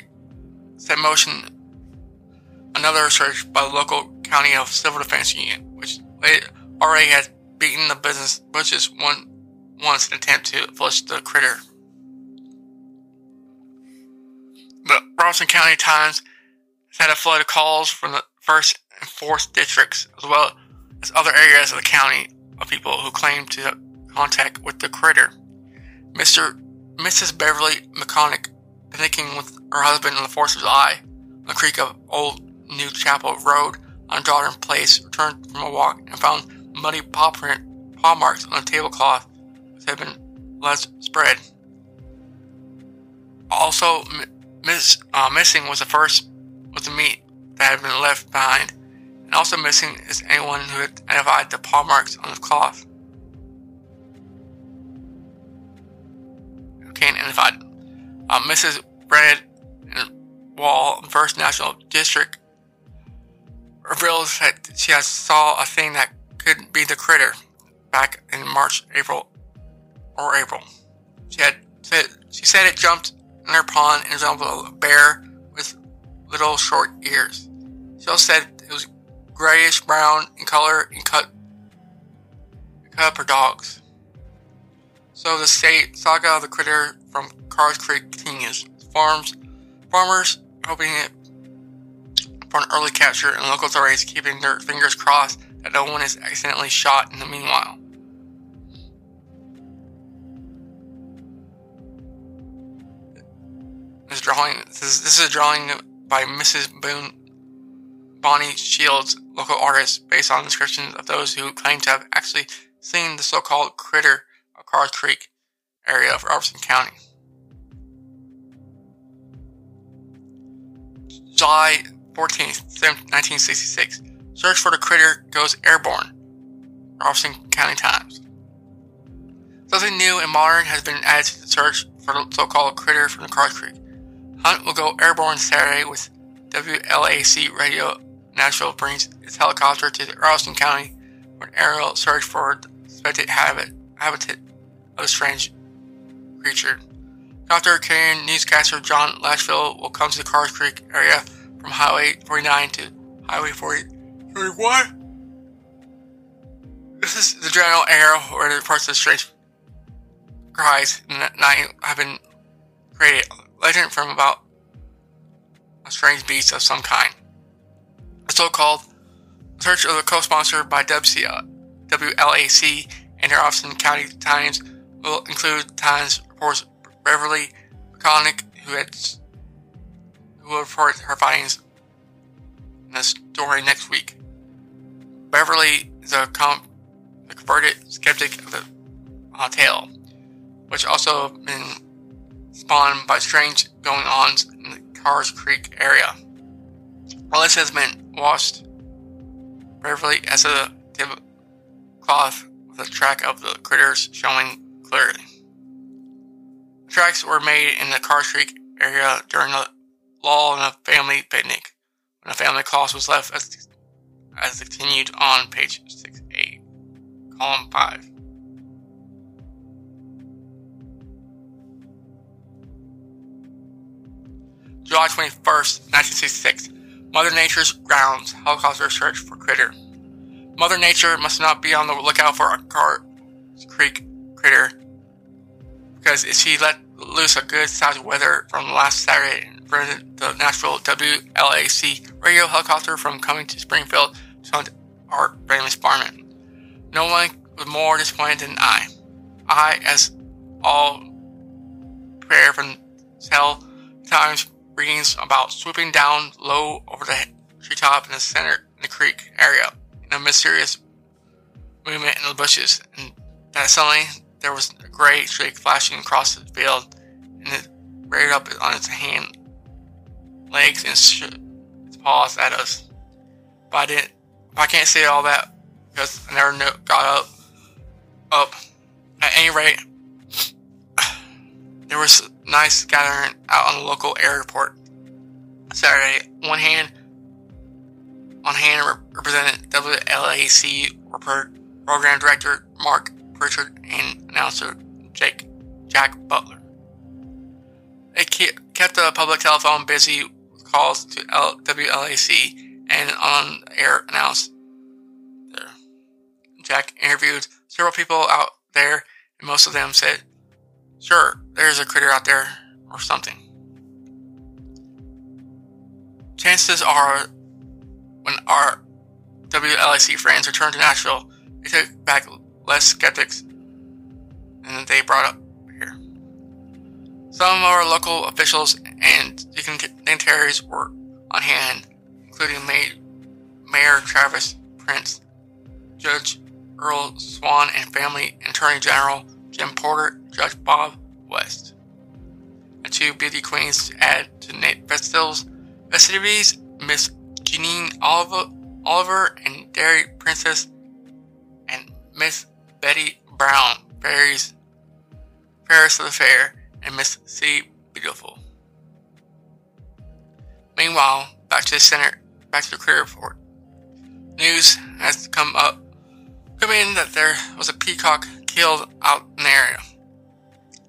set motion another search by the local County of Civil Defense Union, which already had beaten the business bushes one once in attempt to flush the critter. The Robertson County Times has had a flood of calls from the first and fourth districts, as well as other areas of the county, of people who claim to have contact with the critter. Mr. Mrs. Beverly McConaughey, connecting with her husband on the 4th of July, on the creek of Old New Chapel Road on Jordan Place returned from a walk and found muddy paw print paw marks on the tablecloth which had been less spread. Also miss, uh, missing was the first was the meat that had been left behind, and also missing is anyone who had identified the paw marks on the cloth. Can't identify. Uh, Mrs. Bread Wall, First National District, reveals that she has saw a thing that could be the critter back in March, April, or April. She had said she said it jumped in her pond and resembled a bear with little short ears. She also said it was grayish brown in color and cut cut her dogs. So the state saga of the critter from Carrs Creek continues. Farms farmers hoping it for an early capture and local authorities keeping their fingers crossed that no one is accidentally shot in the meanwhile. This drawing this is, this is a drawing by Mrs. Boone Bonnie Shields, local artist, based on descriptions of those who claim to have actually seen the so-called critter of Creek area of Robertson County. July 14th, 1966. Search for the critter goes airborne. Robertson County Times. Something new and modern has been added to the search for the so-called critter from the Carrs Creek. Hunt will go airborne Saturday with WLAC Radio Nashville brings its helicopter to Robertson County for an aerial search for the suspected habit, habitat of the strange creature. Dr. carrying newscaster John Lashville will come to the Carrs Creek area from Highway 49 to Highway 41. This is the general area where the parts of the strange cries in night have been created. Legend from about a strange beast of some kind. The so-called search of the co-sponsored by WLAC uh, and their Austin County Times will include Times reports Beverly McConaughey, who had who will report her findings in the story next week. Beverly a, com- a converted skeptic of the uh, tale, which also been spawned by strange going-ons in the Carrs Creek area. While this has been washed, Beverly as a cloth with a track of the critters showing clearly. The tracks were made in the Carrs Creek area during a lull in a family picnic, when a family clause was left as, as continued on page 6A, column 5. July 21st, 1966. Mother Nature's grounds. Helicopter search for critter. Mother Nature must not be on the lookout for a Carrs Creek critter because if she let loose a good sized weather from last Saturday prevented the Nashville WLAC radio helicopter from coming to Springfield to hunt our family Sparman. No one was more disappointed than I. I, as all prayer from tell times readings about swooping down low over the treetop in the center in the creek area in a mysterious movement in the bushes, and that suddenly there was a gray streak flashing across the field, and it reared up on its hand, legs, and sh- its paws at us. But I didn't. I can't say all that because I never got up. Up. At any rate, there was a nice gathering out on the local airport Saturday. One hand, on hand represented WLAC program director Mark Pritchard and announcer Jake Jack Butler. It kept the public telephone busy calls to WLAC and on air announced there. Jack interviewed several people out there, and most of them said, Sure, there's a critter out there, or something. Chances are, when our WLAC friends returned to Nashville, they took back less skeptics than they brought up. Some of our local officials and dignitaries were on hand, including Mayor Travis Prince, Judge Earl Swan and Family Attorney General Jim Porter, Judge Bob West. And two beauty queens to add to Nate Festivals festivities, Miss Jeanine Oliver, Oliver and Dairy Princess, and Miss Betty Brown, Fairies, Paris of the Fair, and Miss C. Beautiful. Meanwhile, back to the center, back to the career report. News has come up, coming in that there was a peacock killed out in the area.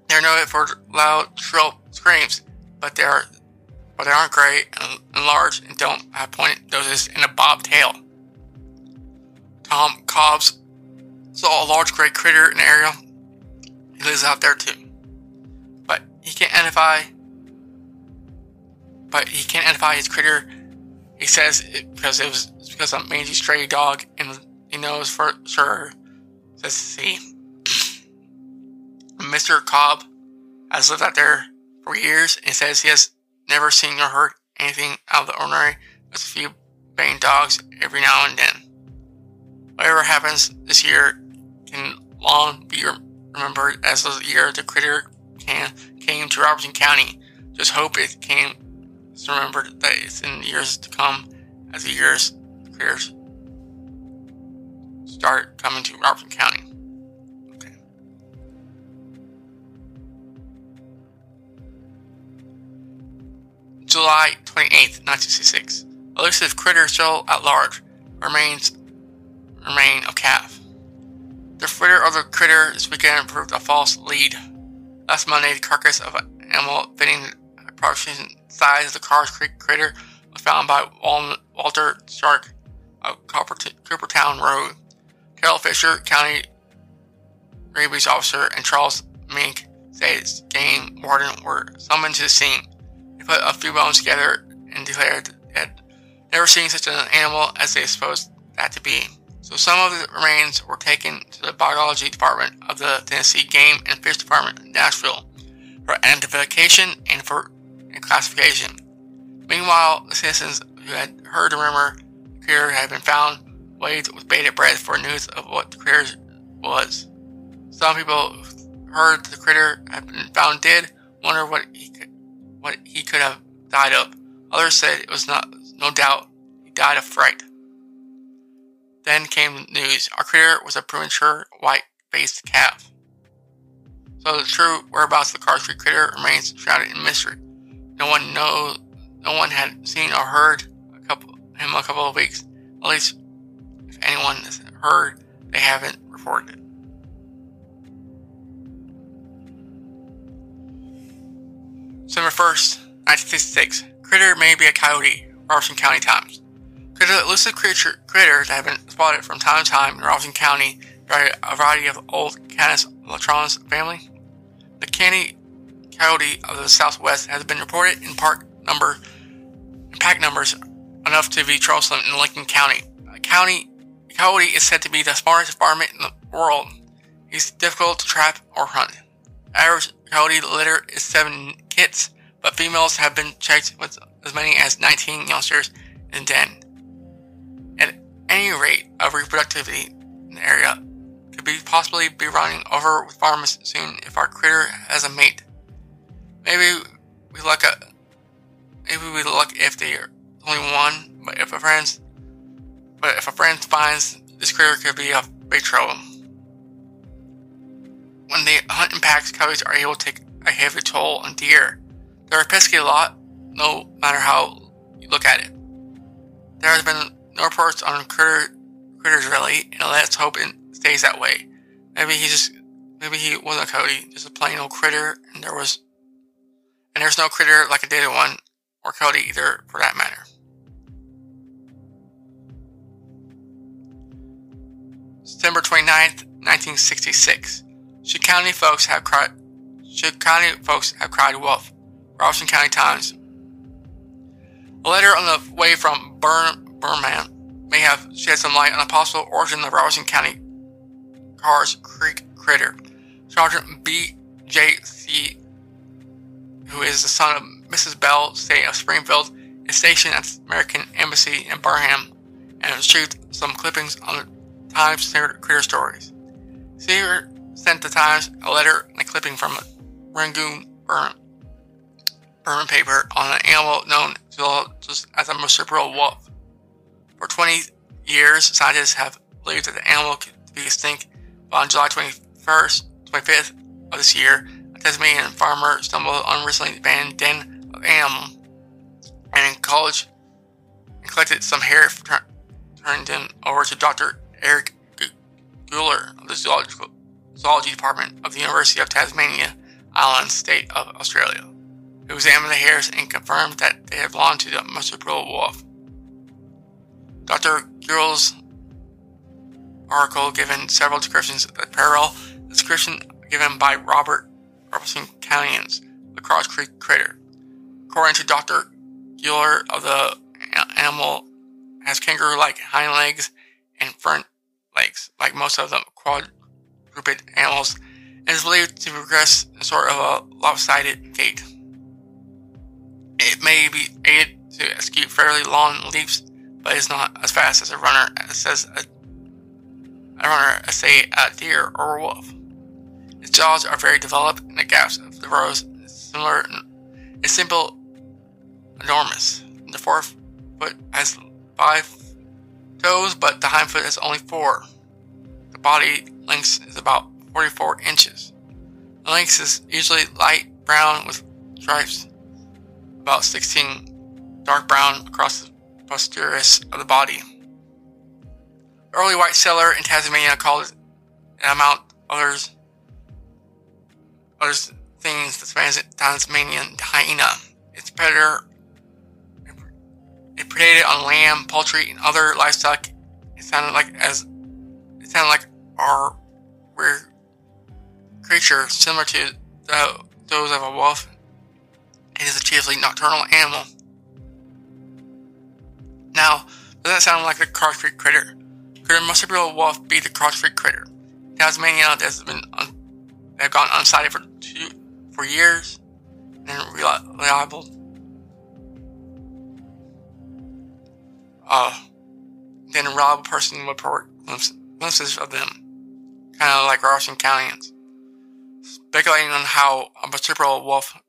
They're noted for loud, shrill screams, but they are, but they aren't gray and, and large and don't have pointed noses and a bob tail. Tom Cobbs saw a large gray critter in the area. He lives out there too, he can't identify. But he can't identify his critter. He says it because it was because a mangy stray dog, and he knows for sure. Says see. Mr. Cobb has lived out there for years and says he has never seen or heard anything out of the ordinary. There's a few baying dogs every now and then. Whatever happens this year can long be remembered as the year the critter can, came to Robertson County. Just hope it can remember that it's in years to come as the years critters start coming to Robertson County. July 28, 1966. Elusive critter still at large remains remain of calf. The fritter of the critter this weekend proved a false lead. Last Monday, the carcass of an animal fitting the approximate size of the Carr's Creek critter was found by Walter Stark of Coopertown Road. Carol Fisher, County Rabies Officer, and Charles Mink, State's game warden, were summoned to the scene They put a few bones together and declared that never seen such an animal as they supposed that to be. So some of the remains were taken to the biology department of the Tennessee Game and Fish Department in Nashville for identification and for classification. Meanwhile, the citizens who had heard the rumor the critter had been found waited with bated breath for news of what the critter was. Some people heard the critter had been found dead wonder what he could what he could have died of. Others said it was not, no doubt, he died of fright. Then came news. Our critter was a premature white-faced calf. So the true whereabouts of the Carr Creek critter remains shrouded in mystery. No one know, no one had seen or heard a couple, him a couple of weeks. At least, if anyone has heard, they haven't reported it. December 1st, 1966. Critter may be a coyote, Robertson County Times. Elusive creature, that have been spotted from time to time in Robertson County by a variety of old Canis latrans family? The canny coyote of the southwest has been reported in park number in pack numbers enough to be troublesome in Lincoln County. A county coyote is said to be the smartest varmint in the world. He's difficult to trap or hunt. Average coyote litter is seven kits, but females have been checked with as many as 19 youngsters in den. Any rate of reproductivity in the area could be possibly be running over with farmers soon if our critter has a mate. Maybe we look at maybe we look if they're only one, but if a friend but if a friend finds this critter could be a big trouble. When they hunt in packs, coyotes are able to take a heavy toll on deer. They're a pesky lot, no matter how you look at it. There has been no reports on critter, critters really, and let's hope it stays that way. Maybe he just, maybe he wasn't a coyote, just a plain old critter, and there was, and there's no critter like a dated one, or coyote either, for that matter. December 29th, 1966. Should County folks have cried, should County folks have cried wolf? Robertson County Times. A letter on the way from Burn, Burnman may have shed some light on the possible origin of the Robertson County Cars Creek critter. Sergeant B.J.C., who is the son of Mrs. Bell, State of Springfield, is stationed at the American Embassy in Barham and has retrieved some clippings on the Times Critter Stories. Seaver sent the Times a letter and a clipping from a Rangoon Burn, Burman paper on an animal known just as a marsupial wolf. For 20 years, scientists have believed that the animal could be extinct, but on July 21st, 25th of this year, a Tasmanian farmer stumbled on a recently abandoned den of animal and in college and collected some hair, turned them over to Dr. Eric Guiler of the zoological, zoology department of the University of Tasmania Island, state of Australia, who examined the hairs and confirmed that they belonged to the marsupial wolf. Dr. Gurl's article given several descriptions parallel the description given by Robert Robertson Callaghan's the Cross Creek crater. According to Dr. Guiler of the animal has kangaroo-like hind legs and front legs, like most of the quadruped animals, and is believed to progress in sort of a lopsided gait. It may be aided to execute fairly long leaps, but is not as fast as a runner, as says a, a runner, say a deer or a wolf. Its jaws are very developed, and the gaps of the rows similar, is simple, enormous. The fourth foot has five toes, but the hind foot has only four. The body length is about 44 inches. The length is usually light brown with stripes, about 16 dark brown across the posteriors of the body. Early white settler in Tasmania called it an amount others others things the Tasmanian hyena. Its predator it predated on lamb, poultry, and other livestock. It sounded like as it sounded like our weird creature, similar to the, those of a wolf. It is a chiefly nocturnal animal. Now, does that sound like the Cross critter? Could a marsupial wolf be the Cross Creek critter? Tasmania has been un- they've gone unsighted for two, for years and reliable uh, then a reliable person would report glimpses of them, kind of like Robertson Callaghan's. Speculating on how a marsupial wolf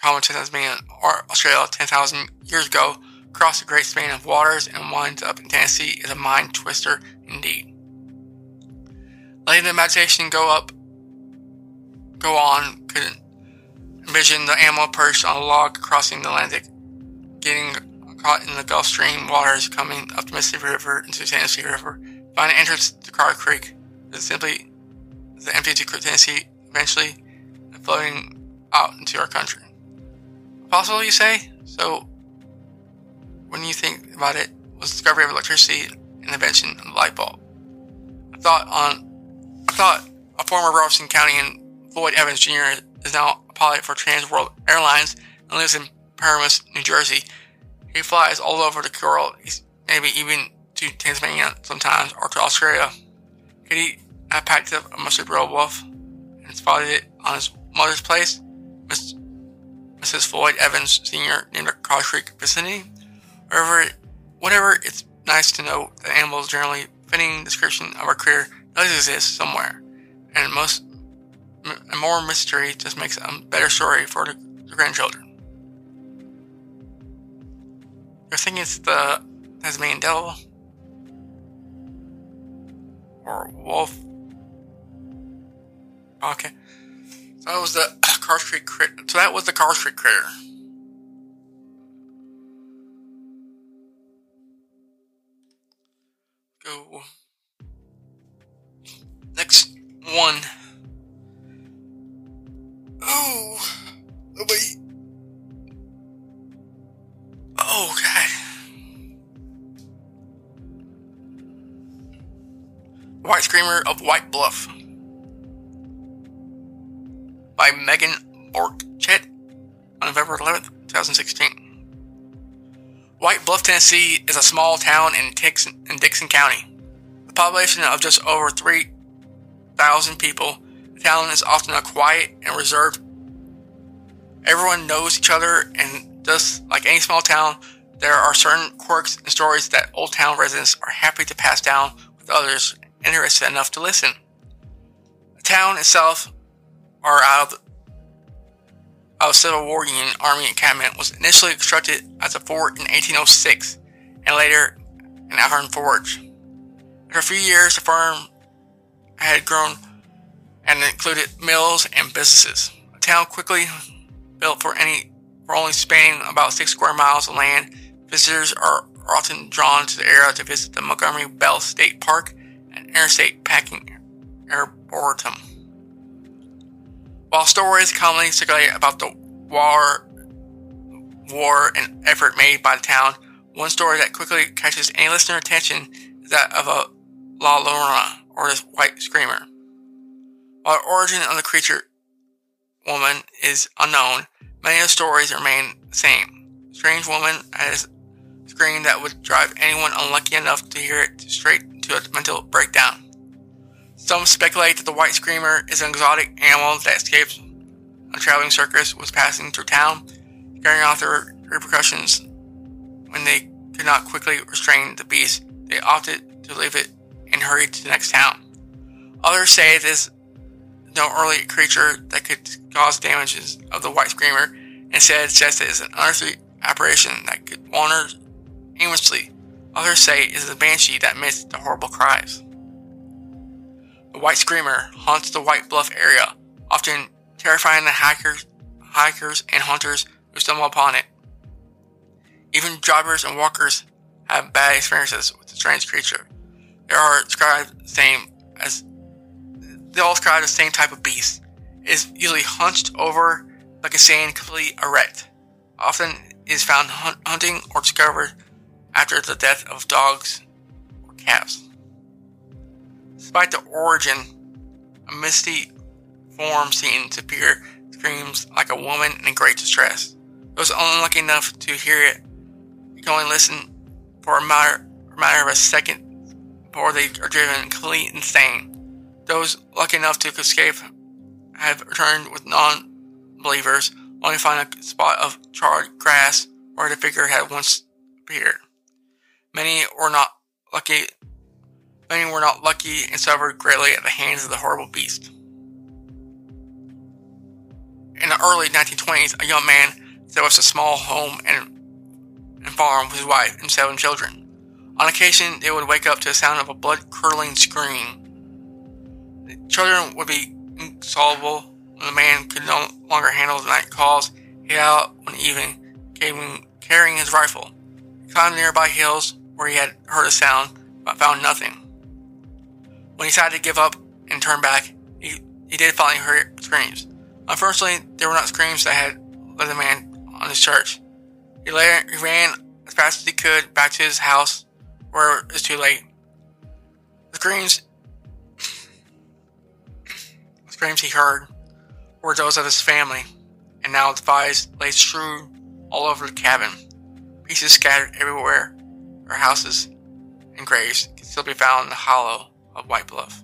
common to Tasmania or Australia 10,000 years ago crossed a great span of waters and winds up in Tennessee is a mind twister indeed. Letting the imagination go up, go on, could envision the animal perched on a log crossing the Atlantic, getting caught in the Gulf Stream waters coming up the Mississippi River into the Tennessee River. Find an entrance to Carter Creek. It's simply the empty to Tennessee, eventually floating out into our country. Possible, you say? So, when you think about it, was the discovery of electricity and the invention of the light bulb. I thought on, I thought a former Robertson County and Floyd Evans Jr. is now a pilot for Trans World Airlines and lives in Paramus, New Jersey. He flies all over the world, maybe even to Tasmania sometimes, or to Australia. He have packed up a marsupial wolf and spotted it on his mother's place, Mrs. Floyd Evans Sr., named the Cross Creek vicinity? Wherever, whatever, it's nice to know that animals generally fitting description of our career does exist somewhere, and most more mystery just makes a better story for the, the grandchildren. You're thinking it's the Tasmanian devil? Or wolf? Okay. So that was the Car Street crit. So that was the Car Street critter. Go. Next one. Oh, oh nobody Oh, God. White Screamer of White Bluff by Megan Borchet on November 11th, 2016. White Bluff, Tennessee is a small town in, Dickson, in Dickson County. The population of just over 3,000 people, the town is often a quiet and reserved. Everyone knows each other and Just like any small town, there are certain quirks and stories that Old Town residents are happy to pass down with others interested enough to listen. The town itself, or out of, of Civil War Union Army encampment, was initially constructed as a fort in 1806 and later an iron forge. After a few years, the farm had grown and included mills and businesses. The town quickly built for any for only spanning about six square miles of land. Visitors are often drawn to the area to visit the Montgomery Bell State Park and Interstate Packing Arboretum. While stories commonly circulate about the war, war and effort made by the town, one story that quickly catches any listener attention is that of a La Llorona, or the White Screamer. While the origin of the creature woman is unknown, many of the stories remain the same. Strange woman has a scream that would drive anyone unlucky enough to hear it straight into a mental breakdown. Some speculate that the White Screamer is an exotic animal that escaped a traveling circus was passing through town, carrying off the repercussions. When they could not quickly restrain the beast, they opted to leave it and hurried to the next town. Others say this no early creature that could cause damages of the White Screamer, instead suggests it is an unearthly apparition that could wander aimlessly. Others say it is a banshee that emits the horrible cries. The White Screamer haunts the White Bluff area, often terrifying the hikers, hikers and hunters who stumble upon it. Even joggers and walkers have bad experiences with the strange creature. They are described the same as they all describe the same type of beast. It is usually hunched over like a sand, completely erect. Often is found hunt- hunting or discovered after the death of dogs or calves. Despite the origin, a misty form seen to appear screams like a woman in great distress. Those unlucky enough to hear it can only listen for a matter, matter of a second before they are driven completely insane. Those lucky enough to escape have returned with non-believers, only to find a spot of charred grass where the figure had once appeared. Many were not lucky. Many were not lucky and suffered greatly at the hands of the horrible beast. In the early 1920s, a young man set up a small home and, and farm with his wife and seven children. On occasion, they would wake up to the sound of a blood-curdling scream. The children would be insoluble when the man could no longer handle the night calls. He out one evening, carrying his rifle. He climbed nearby hills where he had heard a sound, but found nothing. When he decided to give up and turn back, he, he did finally hear screams. Unfortunately, they were not screams that had led the man on his search. He, later, he ran as fast as he could back to his house, where it was too late. The screams, the screams he heard were those of his family, and now the bodies lay strewn all over the cabin. Pieces scattered everywhere. Our houses and graves can still be found in the hollow of White Bluff.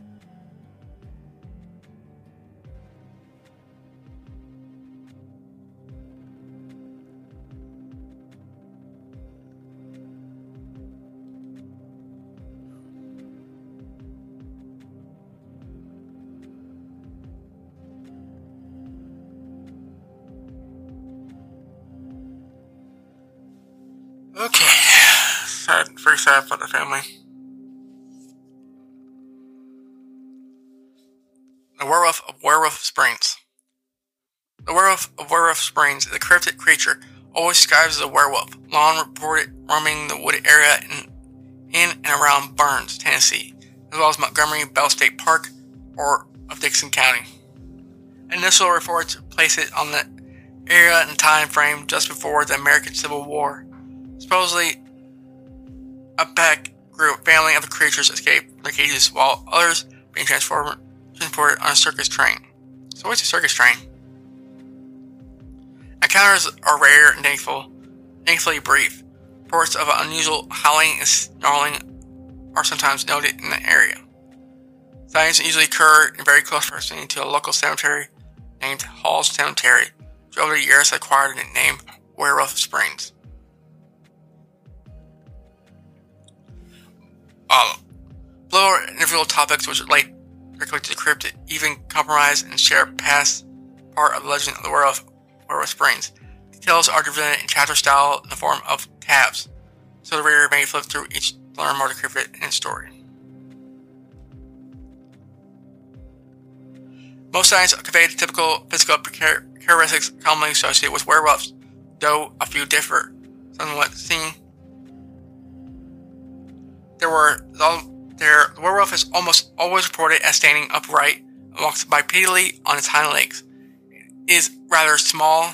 Okay. Sad, very sad for the family. Werewolf Springs. The Werewolf of Werewolf Springs is a cryptid creature, always described as a werewolf, long reported roaming the wooded area in, in and around Burns, Tennessee, as well as Montgomery Bell State Park or of Dickson County. Initial reports place it on the area and time frame just before the American Civil War. Supposedly, a pack group family of the creatures escaped their cages while others being transported, transported on a circus train. So what's a circus train? Encounters are rare and thankful, thankfully brief. Reports of unusual howling and snarling are sometimes noted in the area. Sightings usually occur in very close proximity to a local cemetery named Hall's Cemetery, which over the years acquired the name Werewolf Springs. Uh, below are individual topics which relate directly to the cryptid, even compromise and share past part of the legend of the werewolf, werewolf Springs. Details are presented in chapter style in the form of tabs, so the reader may flip through each to learn more of the cryptid and its story. Most signs convey the typical physical characteristics commonly associated with werewolves, though a few differ somewhat seen. There were there the werewolf is almost always reported as standing upright and walks bipedally on its hind legs. It is rather small.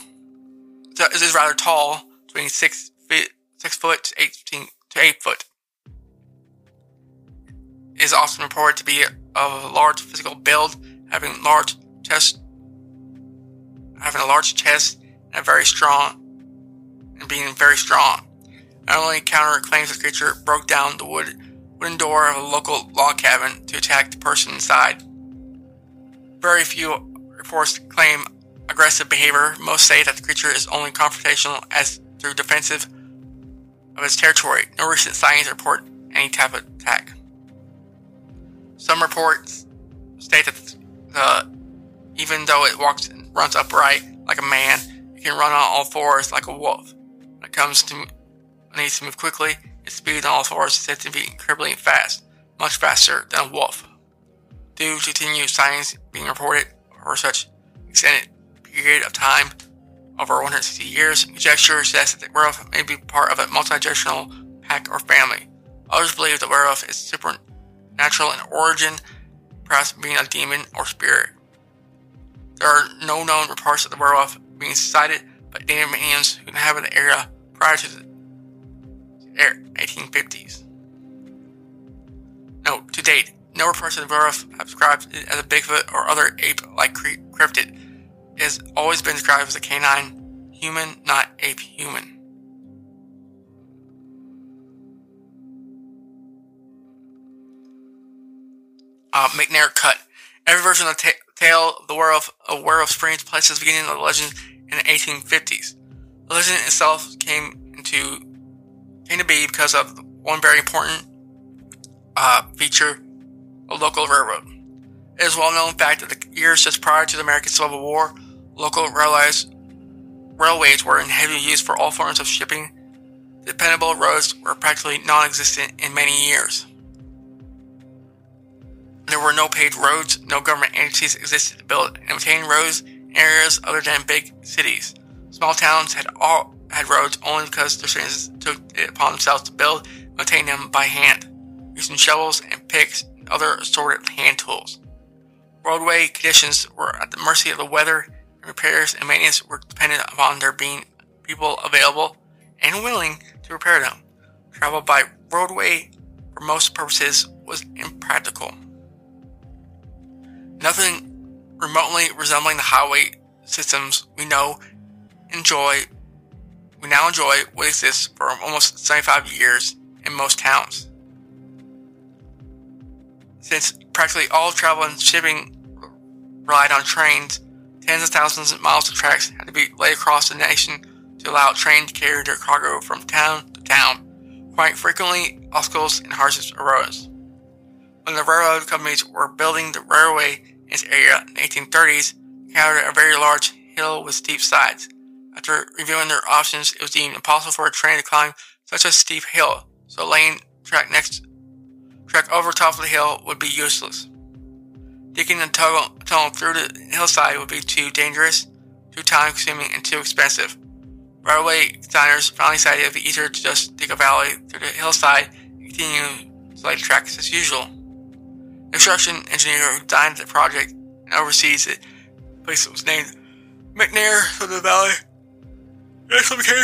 It is rather tall, between six feet, six foot to eighteen to eight foot. It is often reported to be of a large physical build, having large chest, having a large chest and very strong, and being very strong. Not only counter claims the creature broke down the wood wooden door of a local log cabin to attack the person inside. Very few reports claim aggressive behavior. Most say that the creature is only confrontational as through defensive of its territory. No recent sightings report any type of attack. Some reports state that the, even though it walks and runs upright like a man, it can run on all fours like a wolf. When it comes to needs to move quickly, its speed on all fours is said to be incredibly fast, much faster than a wolf. Due to continued sightings being reported for such extended period of time, over 160 years, conjecture suggests that the werewolf may be part of a multi-generational pack or family. Others believe the werewolf is supernatural in origin, perhaps being a demon or spirit. There are no known reports of the werewolf being sighted by Native Indians who inhabit the area prior to the 1850s. Note, to date, no reports of werewolf have described it as a Bigfoot or other ape-like cryptid. It has always been described as a canine human, not ape human. Uh, McNair Cut. Every version of the ta- tale of the werewolf of Werewolf Springs places the beginning of the legend in the 1850s. The legend itself came into to be because of one very important uh, feature a local railroad. It is well known fact that the years just prior to the American Civil War, local railways, railways were in heavy use for all forms of shipping. Dependable roads were practically non-existent in many years. There were no paved roads, no government entities existed to build and maintain roads in areas other than big cities. Small towns had all had roads only because the citizens took it upon themselves to build and maintain them by hand, using shovels and picks and other assorted hand tools. Roadway conditions were at the mercy of the weather, and repairs and maintenance were dependent upon there being people available and willing to repair them. Travel by roadway for most purposes was impractical. Nothing remotely resembling the highway systems we know enjoy we now enjoy what exists for almost 75 years in most towns. Since practically all travel and shipping relied on trains, tens of thousands of miles of tracks had to be laid across the nation to allow trains to carry their cargo from town to town. Quite frequently, obstacles and hardships arose. When the railroad companies were building the railway in this area in the 1830s, they encountered a very large hill with steep sides. After reviewing their options, it was deemed impossible for a train to climb such a steep hill, so laying track next track over top of the hill would be useless. Digging a tunnel, tunnel through the hillside would be too dangerous, too time consuming, and too expensive. Railway designers finally decided it would be easier to just dig a valley through the hillside and continue to tracks as usual. The construction engineer who designed the project and oversees it place was named McNair for the valley naturally became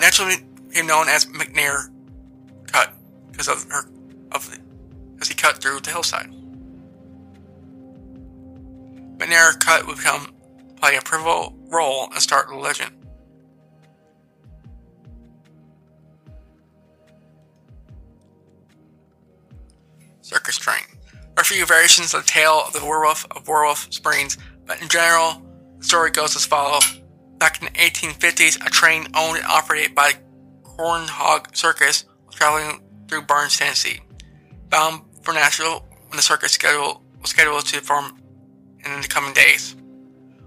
naturally became known as McNair Cut because of her of as he cut through the hillside. McNair Cut would become play a pivotal role and start the legend. Circus Train. There are a few variations of the tale of the werewolf of Werewolf Springs, but in general, the story goes as follows. Back in the 1850s, a train owned and operated by Cornhog Circus was traveling through Burns, Tennessee, bound for Nashville when the circus schedule was scheduled to form in the coming days.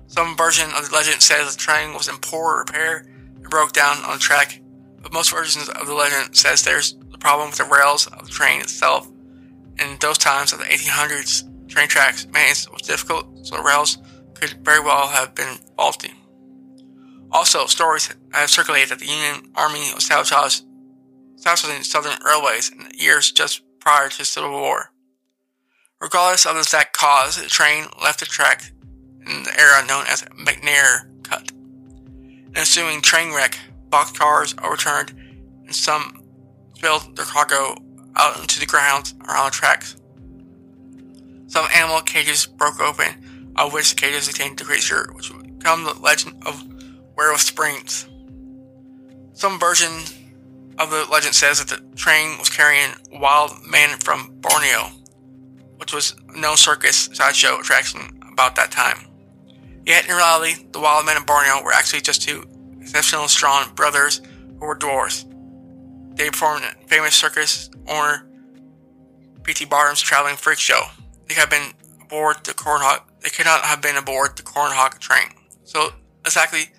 Some version of the legend says the train was in poor repair and broke down on the track, but most versions of the legend says there's the problem with the rails of the train itself. In those times of the 1800s, train tracks maintenance was difficult, so the rails could very well have been faulty. Also, stories have circulated that the Union Army was sabotaged, sabotaging Southern Railways in the years just prior to the Civil War. Regardless of the exact cause, the train left the track in the era known as McNair Cut. An ensuing train wreck, boxcars overturned, and some spilled their cargo out into the ground around the tracks. Some animal cages broke open, of which the cages contained the creature, which would become the legend of Werewolf Springs. Some version of the legend says that the train was carrying wild man from Borneo, which was no circus sideshow attraction about that time. Yet in reality, the wild men of Borneo were actually just two exceptional strong brothers who were dwarfs. They performed a famous circus owner P.T. Barnum's traveling freak show. They had been aboard the Cornhog. They could not have been aboard the Cornhog train. So exactly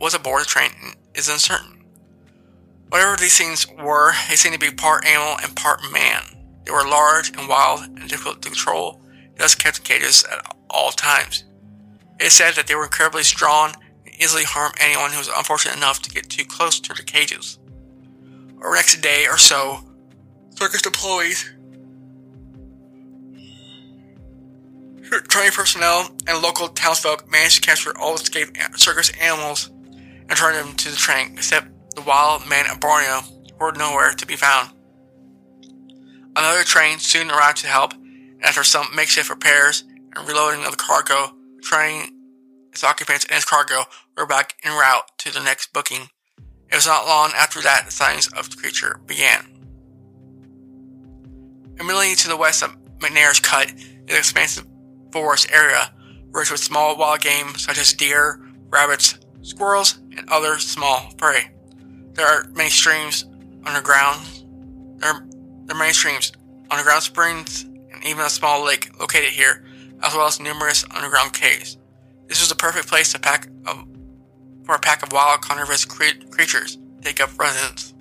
was aboard the train is uncertain. Whatever these things were, they seemed to be part animal and part man. They were large and wild and difficult to control, thus kept in cages at all times. It is said that they were incredibly strong and easily harm anyone who was unfortunate enough to get too close to the cages. Over the next day or so, circus employees, train personnel, and local townsfolk managed to capture all escaped circus animals and turn him to the train, except the wild men of Borneo were nowhere to be found. Another train soon arrived to help, and after some makeshift repairs and reloading of the cargo, the train, its occupants, and its cargo were back en route to the next booking. It was not long after that the sightings of the creature began. Immediately to the west of McNair's Cut is an expansive forest area rich with small wild game such as deer, rabbits, squirrels, and other small prey. There are many streams underground. There are, there are many streams, underground springs, and even a small lake located here, as well as numerous underground caves. This is the perfect place to pack for a pack of wild carnivorous cre- creatures take up residence.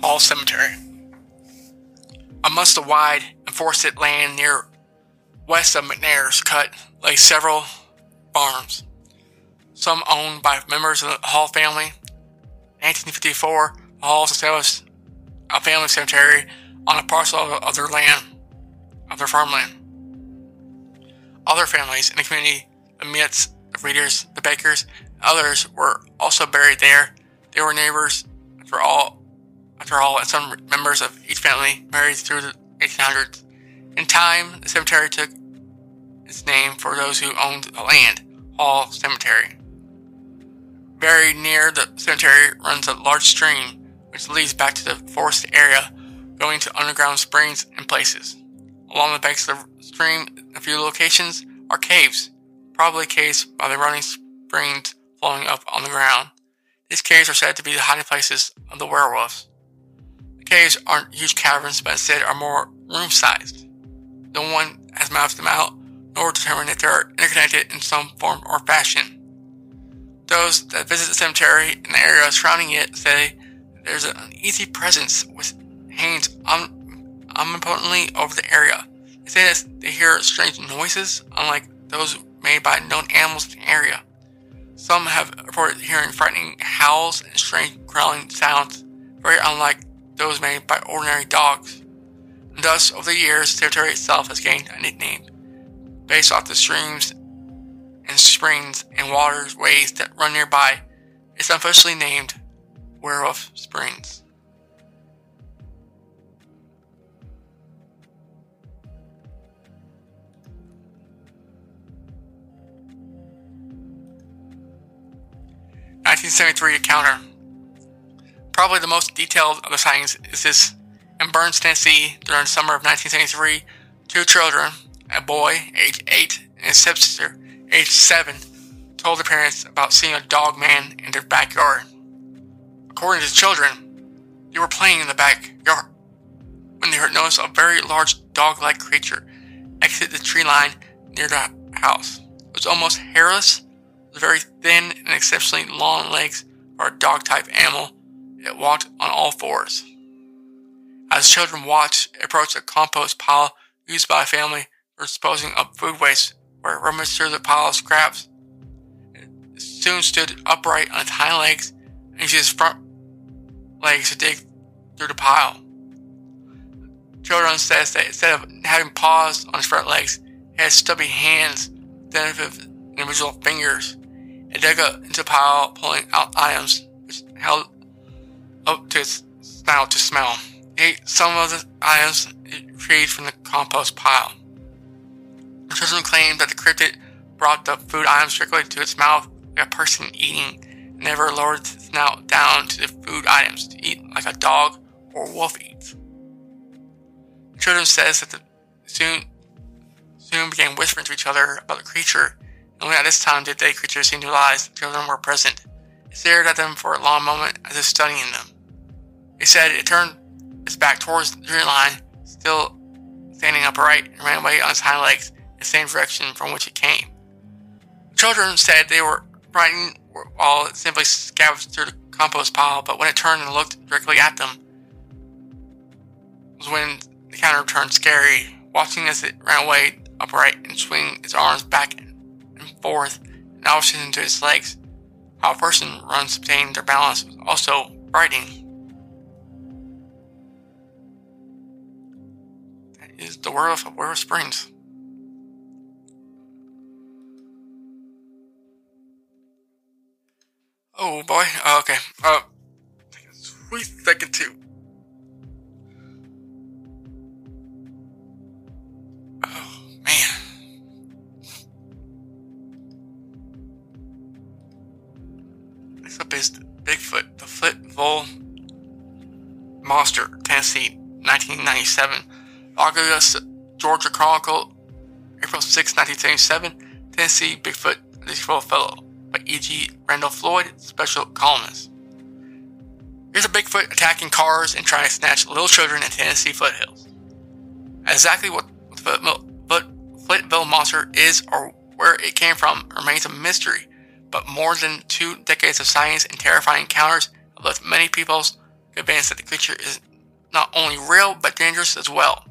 Hall Cemetery. Amongst the wide and forested land near west of McNair's Cut lay several farms, some owned by members of the Hall family. In 1854, the Halls established a family cemetery on a parcel of, their land, of their farmland. Other families in the community, Mitts, the Reeders, the Bakers, others were also buried there. They were neighbors for all after all, some members of each family married through the 1800s. In time, the cemetery took its name for those who owned the land, Hall Cemetery. Very near the cemetery runs a large stream which leads back to the forested area, going to underground springs and places. Along the banks of the stream, a few locations are caves, probably caves by the running springs flowing up on the ground. These caves are said to be the hiding places of the werewolves. Caves aren't huge caverns, but instead are more room sized. No one has mapped them out, nor determined if they are interconnected in some form or fashion. Those that visit the cemetery and the area surrounding it say there's an uneasy presence with hangs om- um, omnipotently over the area. They say that they hear strange noises, unlike those made by known animals in the area. Some have reported hearing frightening howls and strange growling sounds, very unlike those made by ordinary dogs. And thus, over the years, the territory itself has gained a nickname based off the streams and springs and waterways that run nearby. It's unofficially named Werewolf Springs. Nineteen seventy three encounter. Probably the most detailed of the sightings is this in Burns, Tennessee, during the summer of 1973. Two children, a boy age 8 and a stepsister age 7, told their parents about seeing a dog man in their backyard. According to the children, they were playing in the backyard when they heard notice a very large dog-like creature exit the tree line near the house. It was almost hairless, very thin and exceptionally long legs for a dog-type animal. It walked on all fours. As children watched, it approached a compost pile used by a family for disposing of food waste, where it rummaged through the pile of scraps. It soon stood upright on its hind legs and used its front legs to dig through the pile. Children says that instead of having paws on its front legs, it had stubby hands instead of individual fingers. It dug up into the pile, pulling out items which held up to its snout to smell. Ate some of the items it retrieved from the compost pile. The children claimed that the cryptid brought the food items directly to its mouth like a person eating and never lowered its snout down to the food items to eat like a dog or wolf eats. The children says that the soon soon began whispering to each other about the creature, and only at this time did the creature seem to realize the children were present. It stared at them for a long moment as if studying them. It said it turned its back towards the tree line, still standing upright, and ran away on its hind legs in the same direction from which it came. The children said they were frightened while it simply scavenged through the compost pile, but when it turned and looked directly at them, was when the counter turned scary, watching as it ran away upright and swing its arms back and forth and opposite into its legs. How a person runs to obtain their balance was also frightening. Is the world of Aurora Springs. Oh boy. Oh, okay. Uh, sweet second too. Oh man. Up is Bigfoot, the Footville Monster, Tennessee, 1997. Augusta, Georgia Chronicle, April 6, 1977. Tennessee Bigfoot, the Fellow by E.G. Randall Floyd, special columnist. Here's a Bigfoot attacking cars and trying to snatch little children in Tennessee foothills. Exactly what the Footville monster is or where it came from remains a mystery, but more than two decades of science and terrifying encounters have left many people convinced that the creature is not only real but dangerous as well.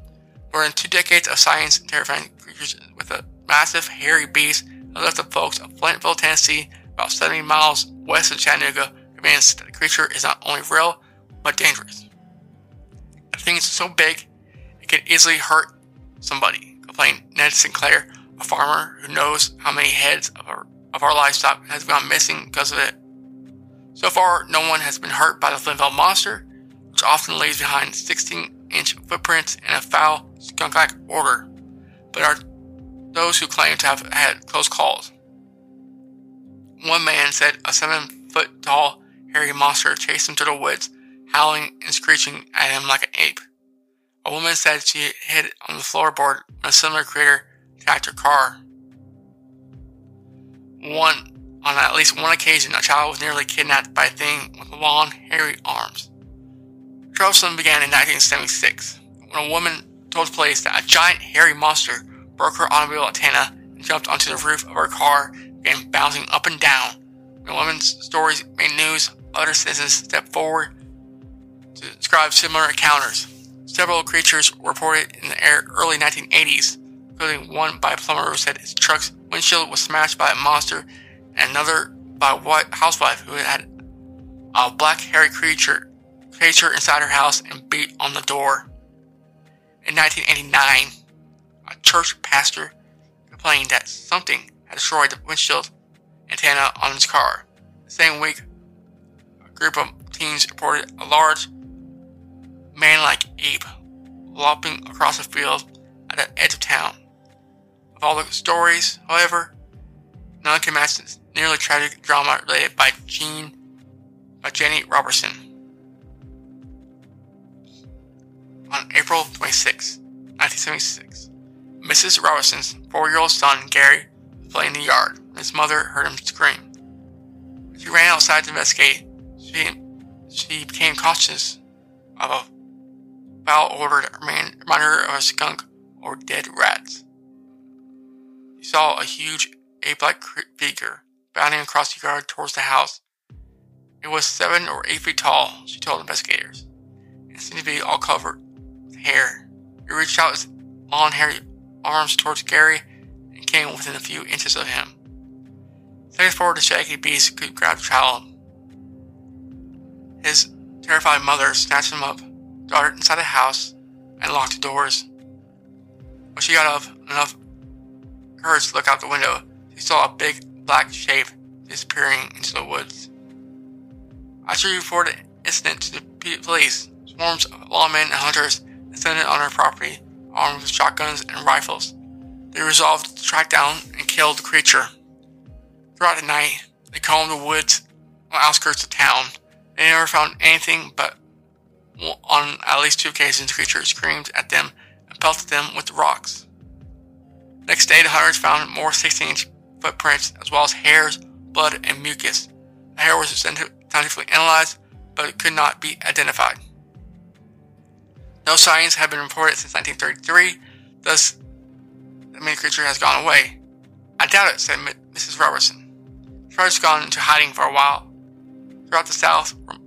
More than two decades of science terrifying creatures with a massive hairy beast have left the folks of Flintville, Tennessee, about 70 miles west of Chattanooga, convinced that the creature is not only real but dangerous. The thing is so big, it can easily hurt somebody, complained Ned Sinclair, a farmer who knows how many heads of our, of our livestock has gone missing because of it. So far, no one has been hurt by the Flintville monster, which often leaves behind 16 inch footprints in a foul, skunk like odor, but are those who claim to have had close calls. One man said a seven foot tall, hairy monster chased him to the woods, howling and screeching at him like an ape. A woman said she hid on the floorboard when a similar critter attacked her car. One, on at least one occasion, a child was nearly kidnapped by a thing with long, hairy arms. Troublesome began in 1976 when a woman told police that a giant, hairy monster broke her automobile antenna and jumped onto the roof of her car and bouncing up and down. When the woman's stories made news, other citizens stepped forward to describe similar encounters. Several creatures were reported in the early 1980s, including one by a plumber who said his truck's windshield was smashed by a monster, and another by a white housewife who had a black hairy creature creature inside her house and beat on the door. In 1989, a church pastor complained that something had destroyed the windshield antenna on his car. The same week, a group of teens reported a large, man-like ape lopping across a field at the edge of town. Of all the stories, however, none can match this nearly tragic drama related by Jean by Jenny Robertson. On April 26, 1976, Mrs. Robinson's four-year-old son, Gary, was playing in the yard when his mother heard him scream. She ran outside to investigate. She, she became conscious of a foul reminded her of a skunk or dead rats. She saw a huge ape-like figure bounding across the yard towards the house. It was seven or eight feet tall, she told investigators, and seemed to be all covered hair. He reached out his long, hairy arms towards Gary and came within a few inches of him. Seconds forward, the shaggy beast could grab child. His terrified mother snatched him up, darted inside the house, and locked the doors. When she got up enough courage to look out the window, she saw a big black shape disappearing into the woods. After she reported the incident to the police, swarms of lawmen and hunters descended on her property, armed with shotguns and rifles. They resolved to track down and kill the creature. Throughout the night, they combed the woods on the outskirts of town. They never found anything, but on at least two occasions, the creature screamed at them and pelted them with rocks. Next day, the hunters found more 16 inch footprints, as well as hairs, blood, and mucus. The hair was scientifically analyzed, but it could not be identified. No sightings have been reported since 1933, thus, the mini creature has gone away. I doubt it, said Mrs. Robertson. Has gone into hiding for a while. Throughout the South, from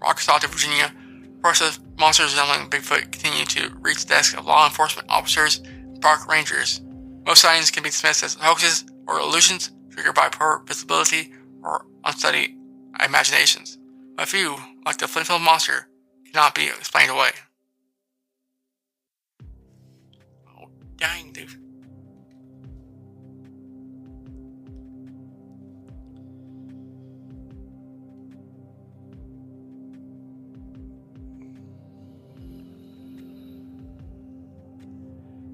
Arkansas to Virginia, reports of monsters resembling Bigfoot continue to reach the desks of law enforcement officers and park rangers. Most sightings can be dismissed as hoaxes or illusions triggered by poor visibility or unsteady imaginations. A few, like the Flintville monster, cannot be explained away. Oh, dude.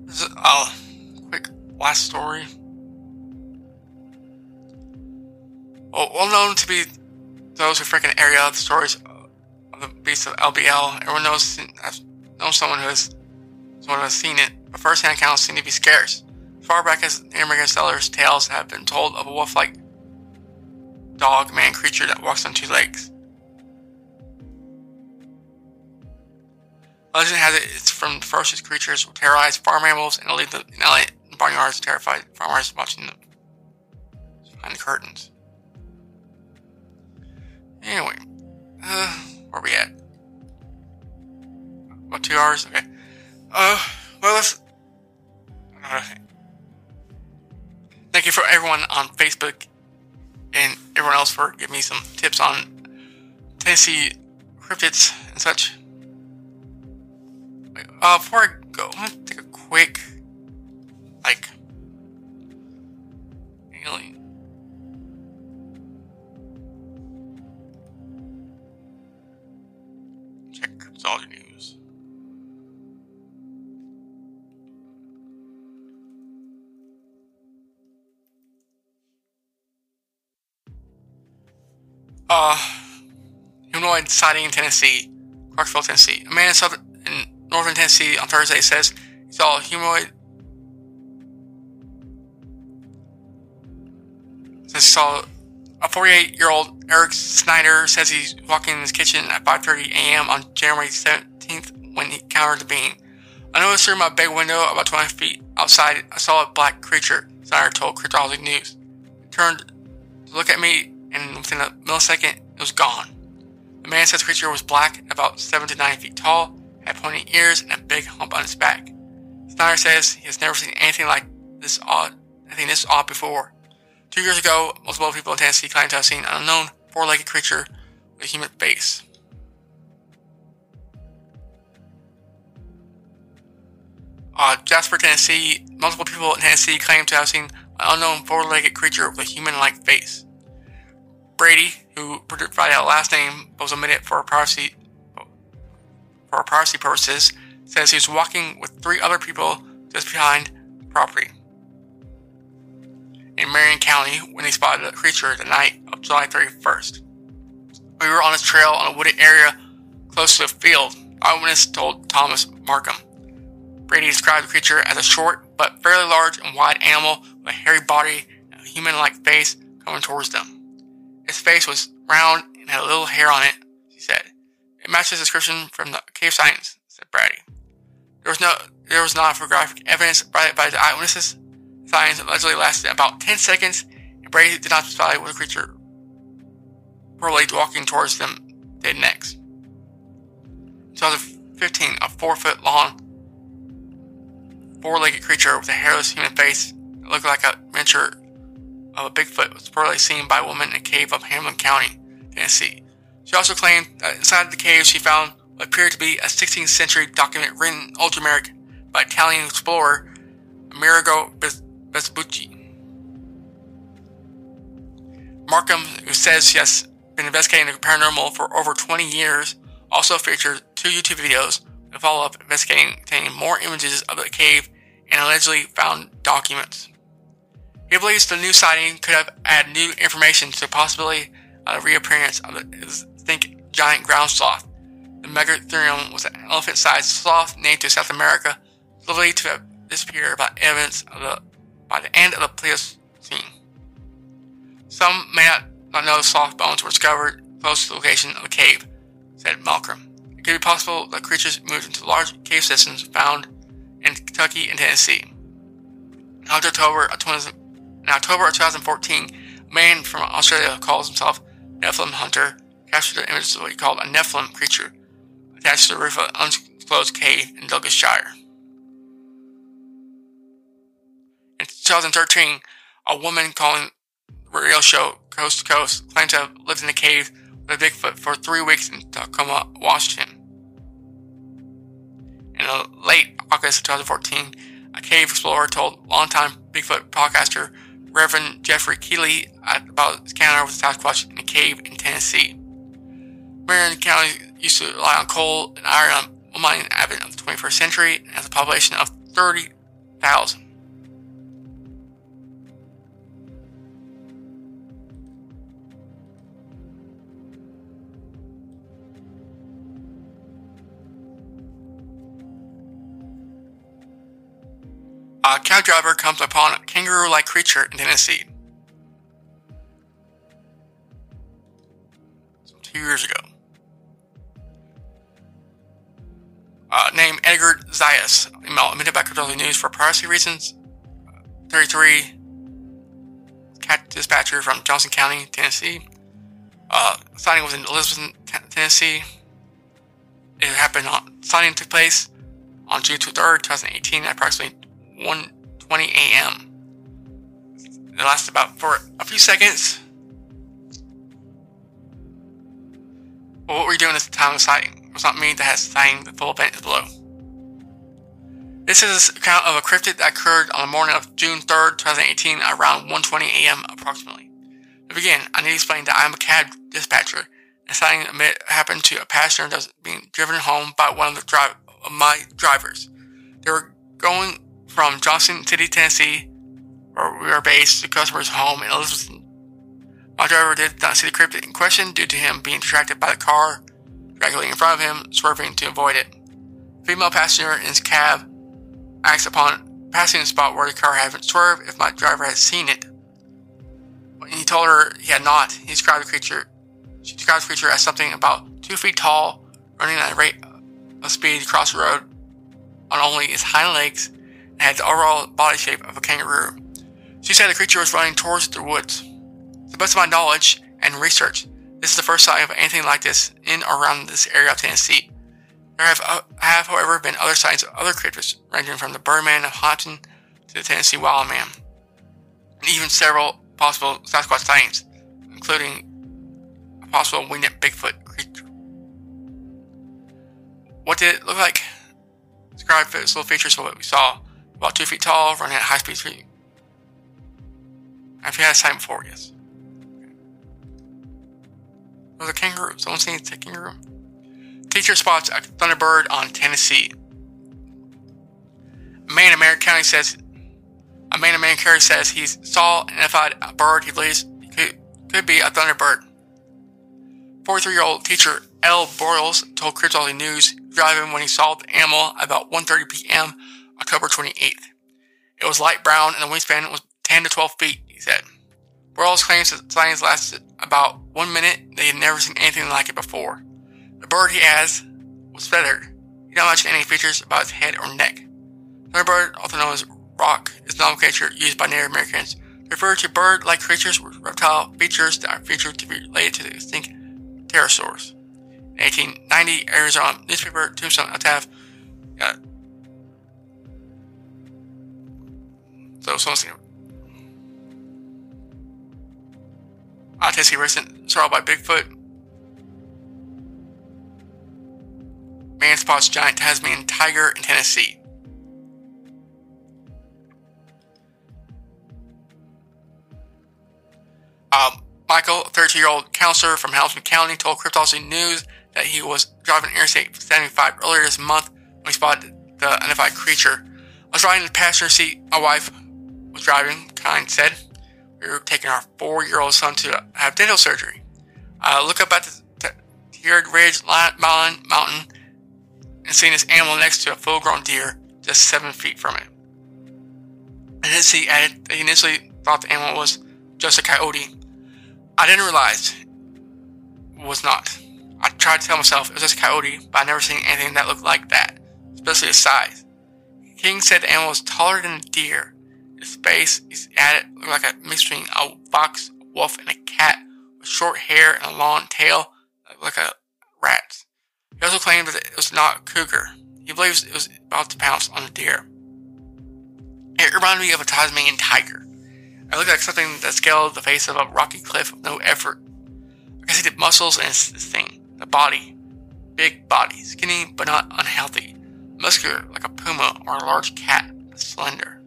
This is uh, quick last story. Well, well known to be those who freaking area the stories of the beast of LBL. Everyone knows knows someone who has someone who has seen it, but first-hand accounts seem to be scarce. Far back as American settlers' tales have been told of a wolf-like dog man creature that walks on two legs. Legend has it it's from ferocious creatures who terrorize farm animals and leave the in barnyards terrified farmers watching them behind the curtains. Anyway, uh, where we at? About two hours? Okay. Uh, well. Uh, thank you for everyone on Facebook and everyone else for giving me some tips on Tennessee cryptids and such. Uh, before I go, I'm gonna take a quick, like, Uh, humanoid sighting in Tennessee, Clarksville, Tennessee. A man in, southern, in northern Tennessee on Thursday says he saw a humanoid. Says he saw a 48 year old Eric Snyder says he's walking in his kitchen at 5:30 a.m. on January 17th when he encountered the being. I noticed through my bay window about 20 feet outside I saw a black creature, Snyder told Cryptology News. It turned to look at me and within a millisecond it was gone. The man says the creature was black, about 7 to 9 feet tall, had pointed ears and a big hump on its back. Snyder says he has never seen anything like this odd, anything this odd before. Two years ago, multiple people in Tennessee claimed to have seen an unknown four-legged creature with a human face. Uh, Jasper, Tennessee, multiple people in Tennessee claim to have seen an unknown four-legged creature with a human-like face. Brady, who provided a last name was omitted for privacy for privacy purposes, says he was walking with three other people just behind the property in Marion County when they spotted a creature the night of July 31st. We were on a trail in a wooded area close to a field. Eyewitness told Thomas Markham. Brady described the creature as a short, but fairly large and wide animal with a hairy body and a human-like face coming towards them. Its face was round and had a little hair on it, she said. It matches the description from the cave sightings, said Brady. There was no there was not photographic evidence provided by the eyewitnesses. Sightings allegedly lasted about 10 seconds, and Brady did not specify what the creature reportedly walking towards them did next. In 2015, a four foot long, four legged creature with a hairless human face that looked like a miniature of a Bigfoot was reportedly seen by a woman in a cave of Hamilton County, Tennessee. She also claimed that inside the cave she found what appeared to be a 16th century document written in Germanic by Italian explorer Amerigo Vespucci. Markham, who says she has been investigating the paranormal for over 20 years, also featured two YouTube videos that follow up investigating containing more images of the cave and allegedly found documents. He believes the new sighting could have added new information to the possibility of uh, the reappearance of the think giant ground sloth. The Megatherium was an elephant-sized sloth native to South America, believed to have disappeared by evidence of the by the end of the Pleistocene. Some may not, not know the sloth bones were discovered close to the location of the cave, said Malcolm. It could be possible that creatures moved into large cave systems found in Kentucky and Tennessee. October of 20, in October of 2014, a man from Australia calls himself Nephilim Hunter captured an image of what he called a Nephilim creature attached to the roof of an undisclosed cave in Douglas Shire. In 2013, a woman calling the radio show Coast to Coast claimed to have lived in a cave with a Bigfoot for three weeks in Tacoma, Washington. In late August of 2014, a cave explorer told longtime Bigfoot podcaster Reverend Jeffrey Keeley about his encounter with Sasquatch in a cave in Tennessee. Marion County used to rely on coal and iron on mining advent of the 21st century and has a population of 30,000. A cab driver comes upon a kangaroo-like creature in Tennessee. Two years ago. Uh, named Edgar Zayas, email admitted by Cryptology News for privacy reasons. 33 cat dispatcher from Johnson County, Tennessee. Uh, signing was in Elizabethton, Tennessee. It happened on signing took place on June 3rd, 2018, at approximately 1:20 a.m. It lasted about for a few seconds. But what we're doing the time of sighting? It was not me that has sighting. The full event is below. This is an account of a cryptid that occurred on the morning of June 3rd, 2018, around 1:20 a.m. approximately. To begin, I need to explain that I am a cab dispatcher. And sighting happened to a passenger that was being driven home by one of the drive of my drivers. They were going from Johnson City, Tennessee, where we are based, to customer's home in Elizabethton. My driver did not see the cryptid in question due to him being distracted by the car directly in front of him, swerving to avoid it. Female passenger in his cab asked upon passing the spot where the car had swerved if my driver had seen it. When he told her he had not, he described the creature. She described the creature as something about two feet tall, running at a rate of speed across the road on only its hind legs and had the overall body shape of a kangaroo. She said the creature was running towards the woods. To the best of my knowledge and research, this is the first sighting of anything like this in or around this area of Tennessee. There have, uh, have however, been other sightings of other creatures, ranging from the Birdman of Houghton to the Tennessee Wild Man, and even several possible Sasquatch sightings, including a possible winged Bigfoot creature. What did it look like? Describe physical features of what we saw. About two feet tall, running at high speed. Have you had a sight before? Yes. Was a kangaroo. Someone seen a kangaroo? Teacher spots a thunderbird on Tennessee. A man in Marion County says a man in Marion County says he saw and identified a bird he believes could, could be a thunderbird. 43-year-old teacher L. Broyles told Cryptology News driving when he saw the animal about 1.30 p.m. October 28th. It was light brown and the wingspan was 10 to 12 feet, he said. Burroughs claims that sightings lasted about one minute. They had never seen anything like it before. The bird, he adds, was feathered. He did not mention any features about its head or neck. Thunderbird, also known as roc, is a nomenclature used by Native Americans to refer to bird-like creatures with reptile features that are featured to be related to the extinct pterosaurs. In 1890, Arizona newspaper Tombstone Epitaph got so someone's uh, Tennessee recent saw by Bigfoot. Man spots giant Tasmanian tiger in Tennessee. Um, Michael, a 32 year old counselor from Hamilton County, told Cryptology News that he was driving Interstate 75 earlier this month when he spotted the unidentified creature. I was riding in the passenger seat. My wife was driving, Kind said. We were taking our four year old son to have dental surgery. I look up at the tiered ridge mountain, mountain and seeing this animal next to a full grown deer just seven feet from it. And then he added he initially thought the animal was just a coyote. I didn't realize it was not. I tried to tell myself it was just a coyote, but I never seen anything that looked like that, especially its size. King said the animal was taller than a deer. Its face is added like a mix between a fox, a wolf, and a cat with short hair and a long tail like a rat's. He also claimed that it was not a cougar. He believes it was about to pounce on the deer. It reminded me of a Tasmanian tiger. It looked like something that scaled the face of a rocky cliff with no effort. I can see the muscles and this thing, the body. Big body, skinny but not unhealthy. Muscular like a puma or a large cat, slender.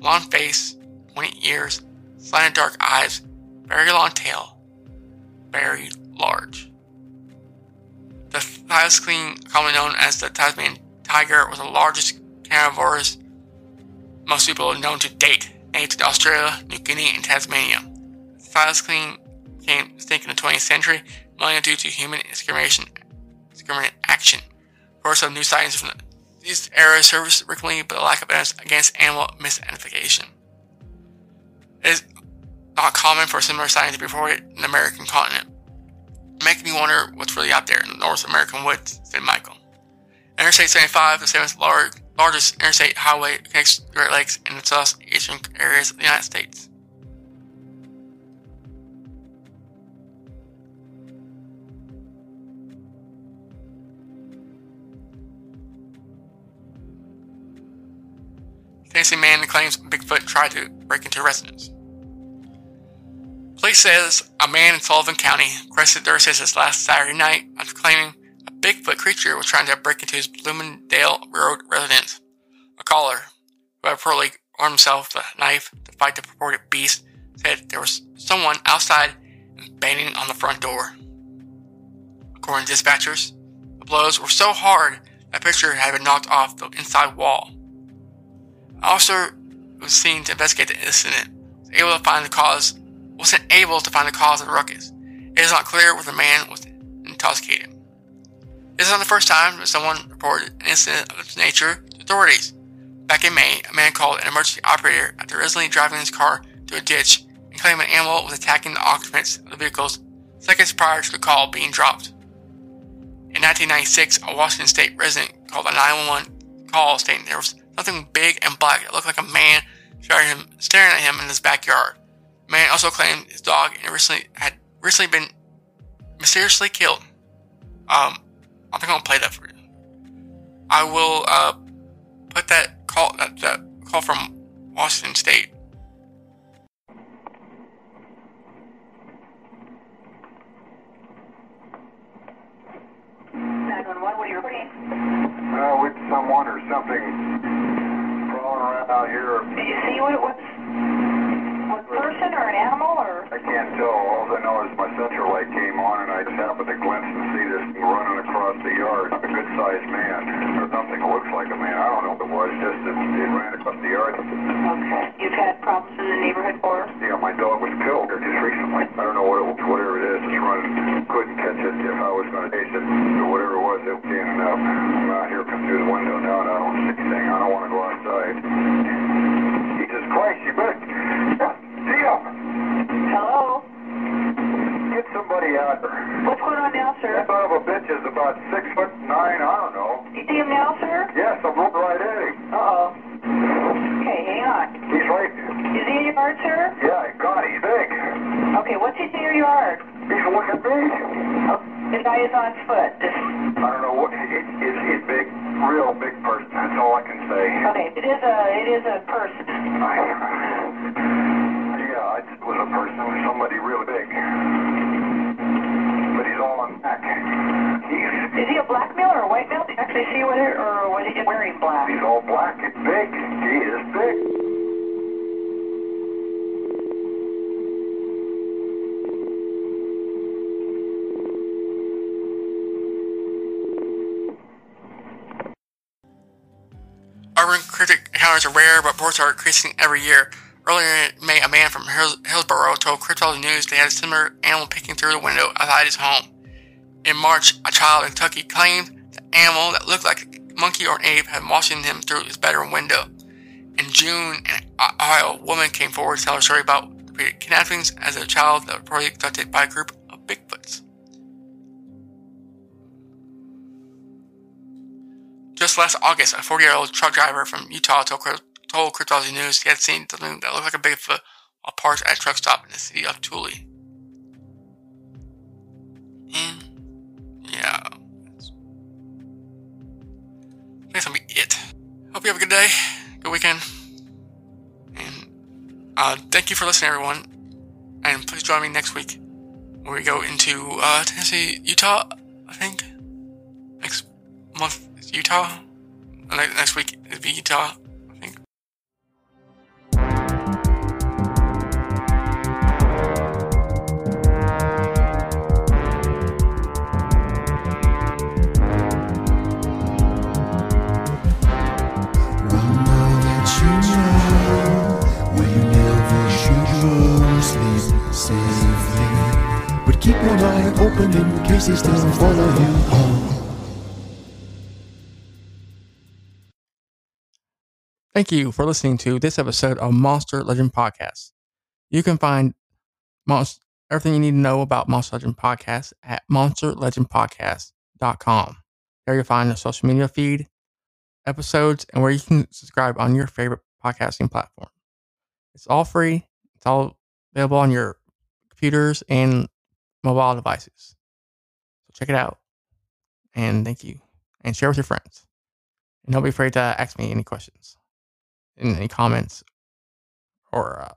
Long face, pointy ears, slanted dark eyes, very long tail, very large. The thylacine, commonly known as the Tasmanian tiger, was the largest carnivorous marsupial known to date native to Australia, New Guinea, and Tasmania. Thylacine became extinct in the 20th century, mainly due to human discrimination, action. Reports of new sightings from these errors surface frequently, but a lack of evidence against animal misidentification. It is not common for similar sightings to be reported in the American continent, making me wonder what's really out there in the North American woods, said Michael. Interstate 75, the seventh large, largest interstate highway, connects the Great Lakes and the southeastern areas of the United States. Tennessee man claims Bigfoot tried to break into a residence. Police says a man in Sullivan County their assistance last Saturday night after claiming a Bigfoot creature was trying to break into his Bloomingdale Road residence. A caller, who had reportedly armed himself with a knife to fight the purported beast, said there was someone outside and banging on the front door. According to dispatchers, the blows were so hard that picture had been knocked off the inside wall. Officer was seen to investigate the incident was able to find the cause wasn't able to find the cause of the ruckus. It is not clear whether the man was intoxicated. This is not the first time that someone reported an incident of this nature to authorities. Back in May, a man called an emergency operator after recently driving his car through a ditch and claimed an animal was attacking the occupants of the vehicles seconds prior to the call being dropped. In 1996, a Washington state resident called a 911 call stating there was something big and black that looked like a man staring at him, staring at him in his backyard. The man also claimed his dog recently had recently been mysteriously killed. Um, I think I'll play that for you. I will uh, put that call that, that call from Washington State. What are you reporting? Uh, with someone or something crawling around out here. Did you see what it was? What person or an animal or? I can't tell. All I know is my like a man. I don't know what it was. Just that it ran across the yard. Okay. You've had problems in the neighborhood for? Yeah, my dog was killed here just recently. I don't know what it whatever it is. It's running. Couldn't catch it if I was going to chase it or whatever it was. It came up. I'm out here, come through the window now, and I don't see anything. I don't want to go outside. Jesus Christ, you better. Yeah, see ya. Hello sir? That son of a bitch is about six foot nine, I don't know. You see him now, sir? Yes, I'm looking right at him. Uh-oh. Okay, hang on. He's right. Is he in your yard, sir? Yeah, God, he's big. Okay, what's he in your yard? He's looking at me. Oh, the guy is on foot. This, I don't know what. He, he's, he's big, real big person. That's all I can say. okay, it is a it is a person. Yeah, I, yeah, it was a person, somebody real big. But he's all on back. He's, Is he a black male or a white male? Did you actually see whether or was he just wearing black? he's all black and big. He is big. Urban cryptic encounters are rare, but reports are increasing every year. Earlier in May, a man from Hills- Hillsborough told Cryptology News they had a similar animal peeking through the window outside his home. In March, a child in Kentucky claimed the animal that looked like a monkey or an ape had watching him through his bedroom window. In June, in Ohio, woman came forward to tell her story about repeated kidnappings as a child that abducted by a group of Bigfoots. Just last August, a 40 year old truck driver from Utah told, told Cryptology News he had seen something that looked like a Bigfoot while parked at a truck stop in the city of Tooele. And, yeah. Gonna be it. Hope you have a good day, good weekend, and uh, thank you for listening, everyone. And please join me next week where we go into uh, Tennessee, Utah, I think. Next month is Utah. Next week be Utah, keep one eye open in case they still follow you home. Thank you for listening to this episode of Monster Legend Podcast. You can find monst- everything you need to know about Monster Legend Podcast at monsterlegendpodcast.com. There you'll find the social media feed, episodes, and where you can subscribe on your favorite podcasting platform. It's all free. It's all available on your computers and mobile devices. So check it out. And thank you. And share with your friends. And don't be afraid to ask me any questions in any comments or uh,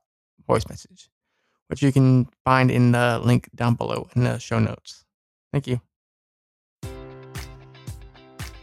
voice message, which you can find in the link down below in the show notes. Thank you.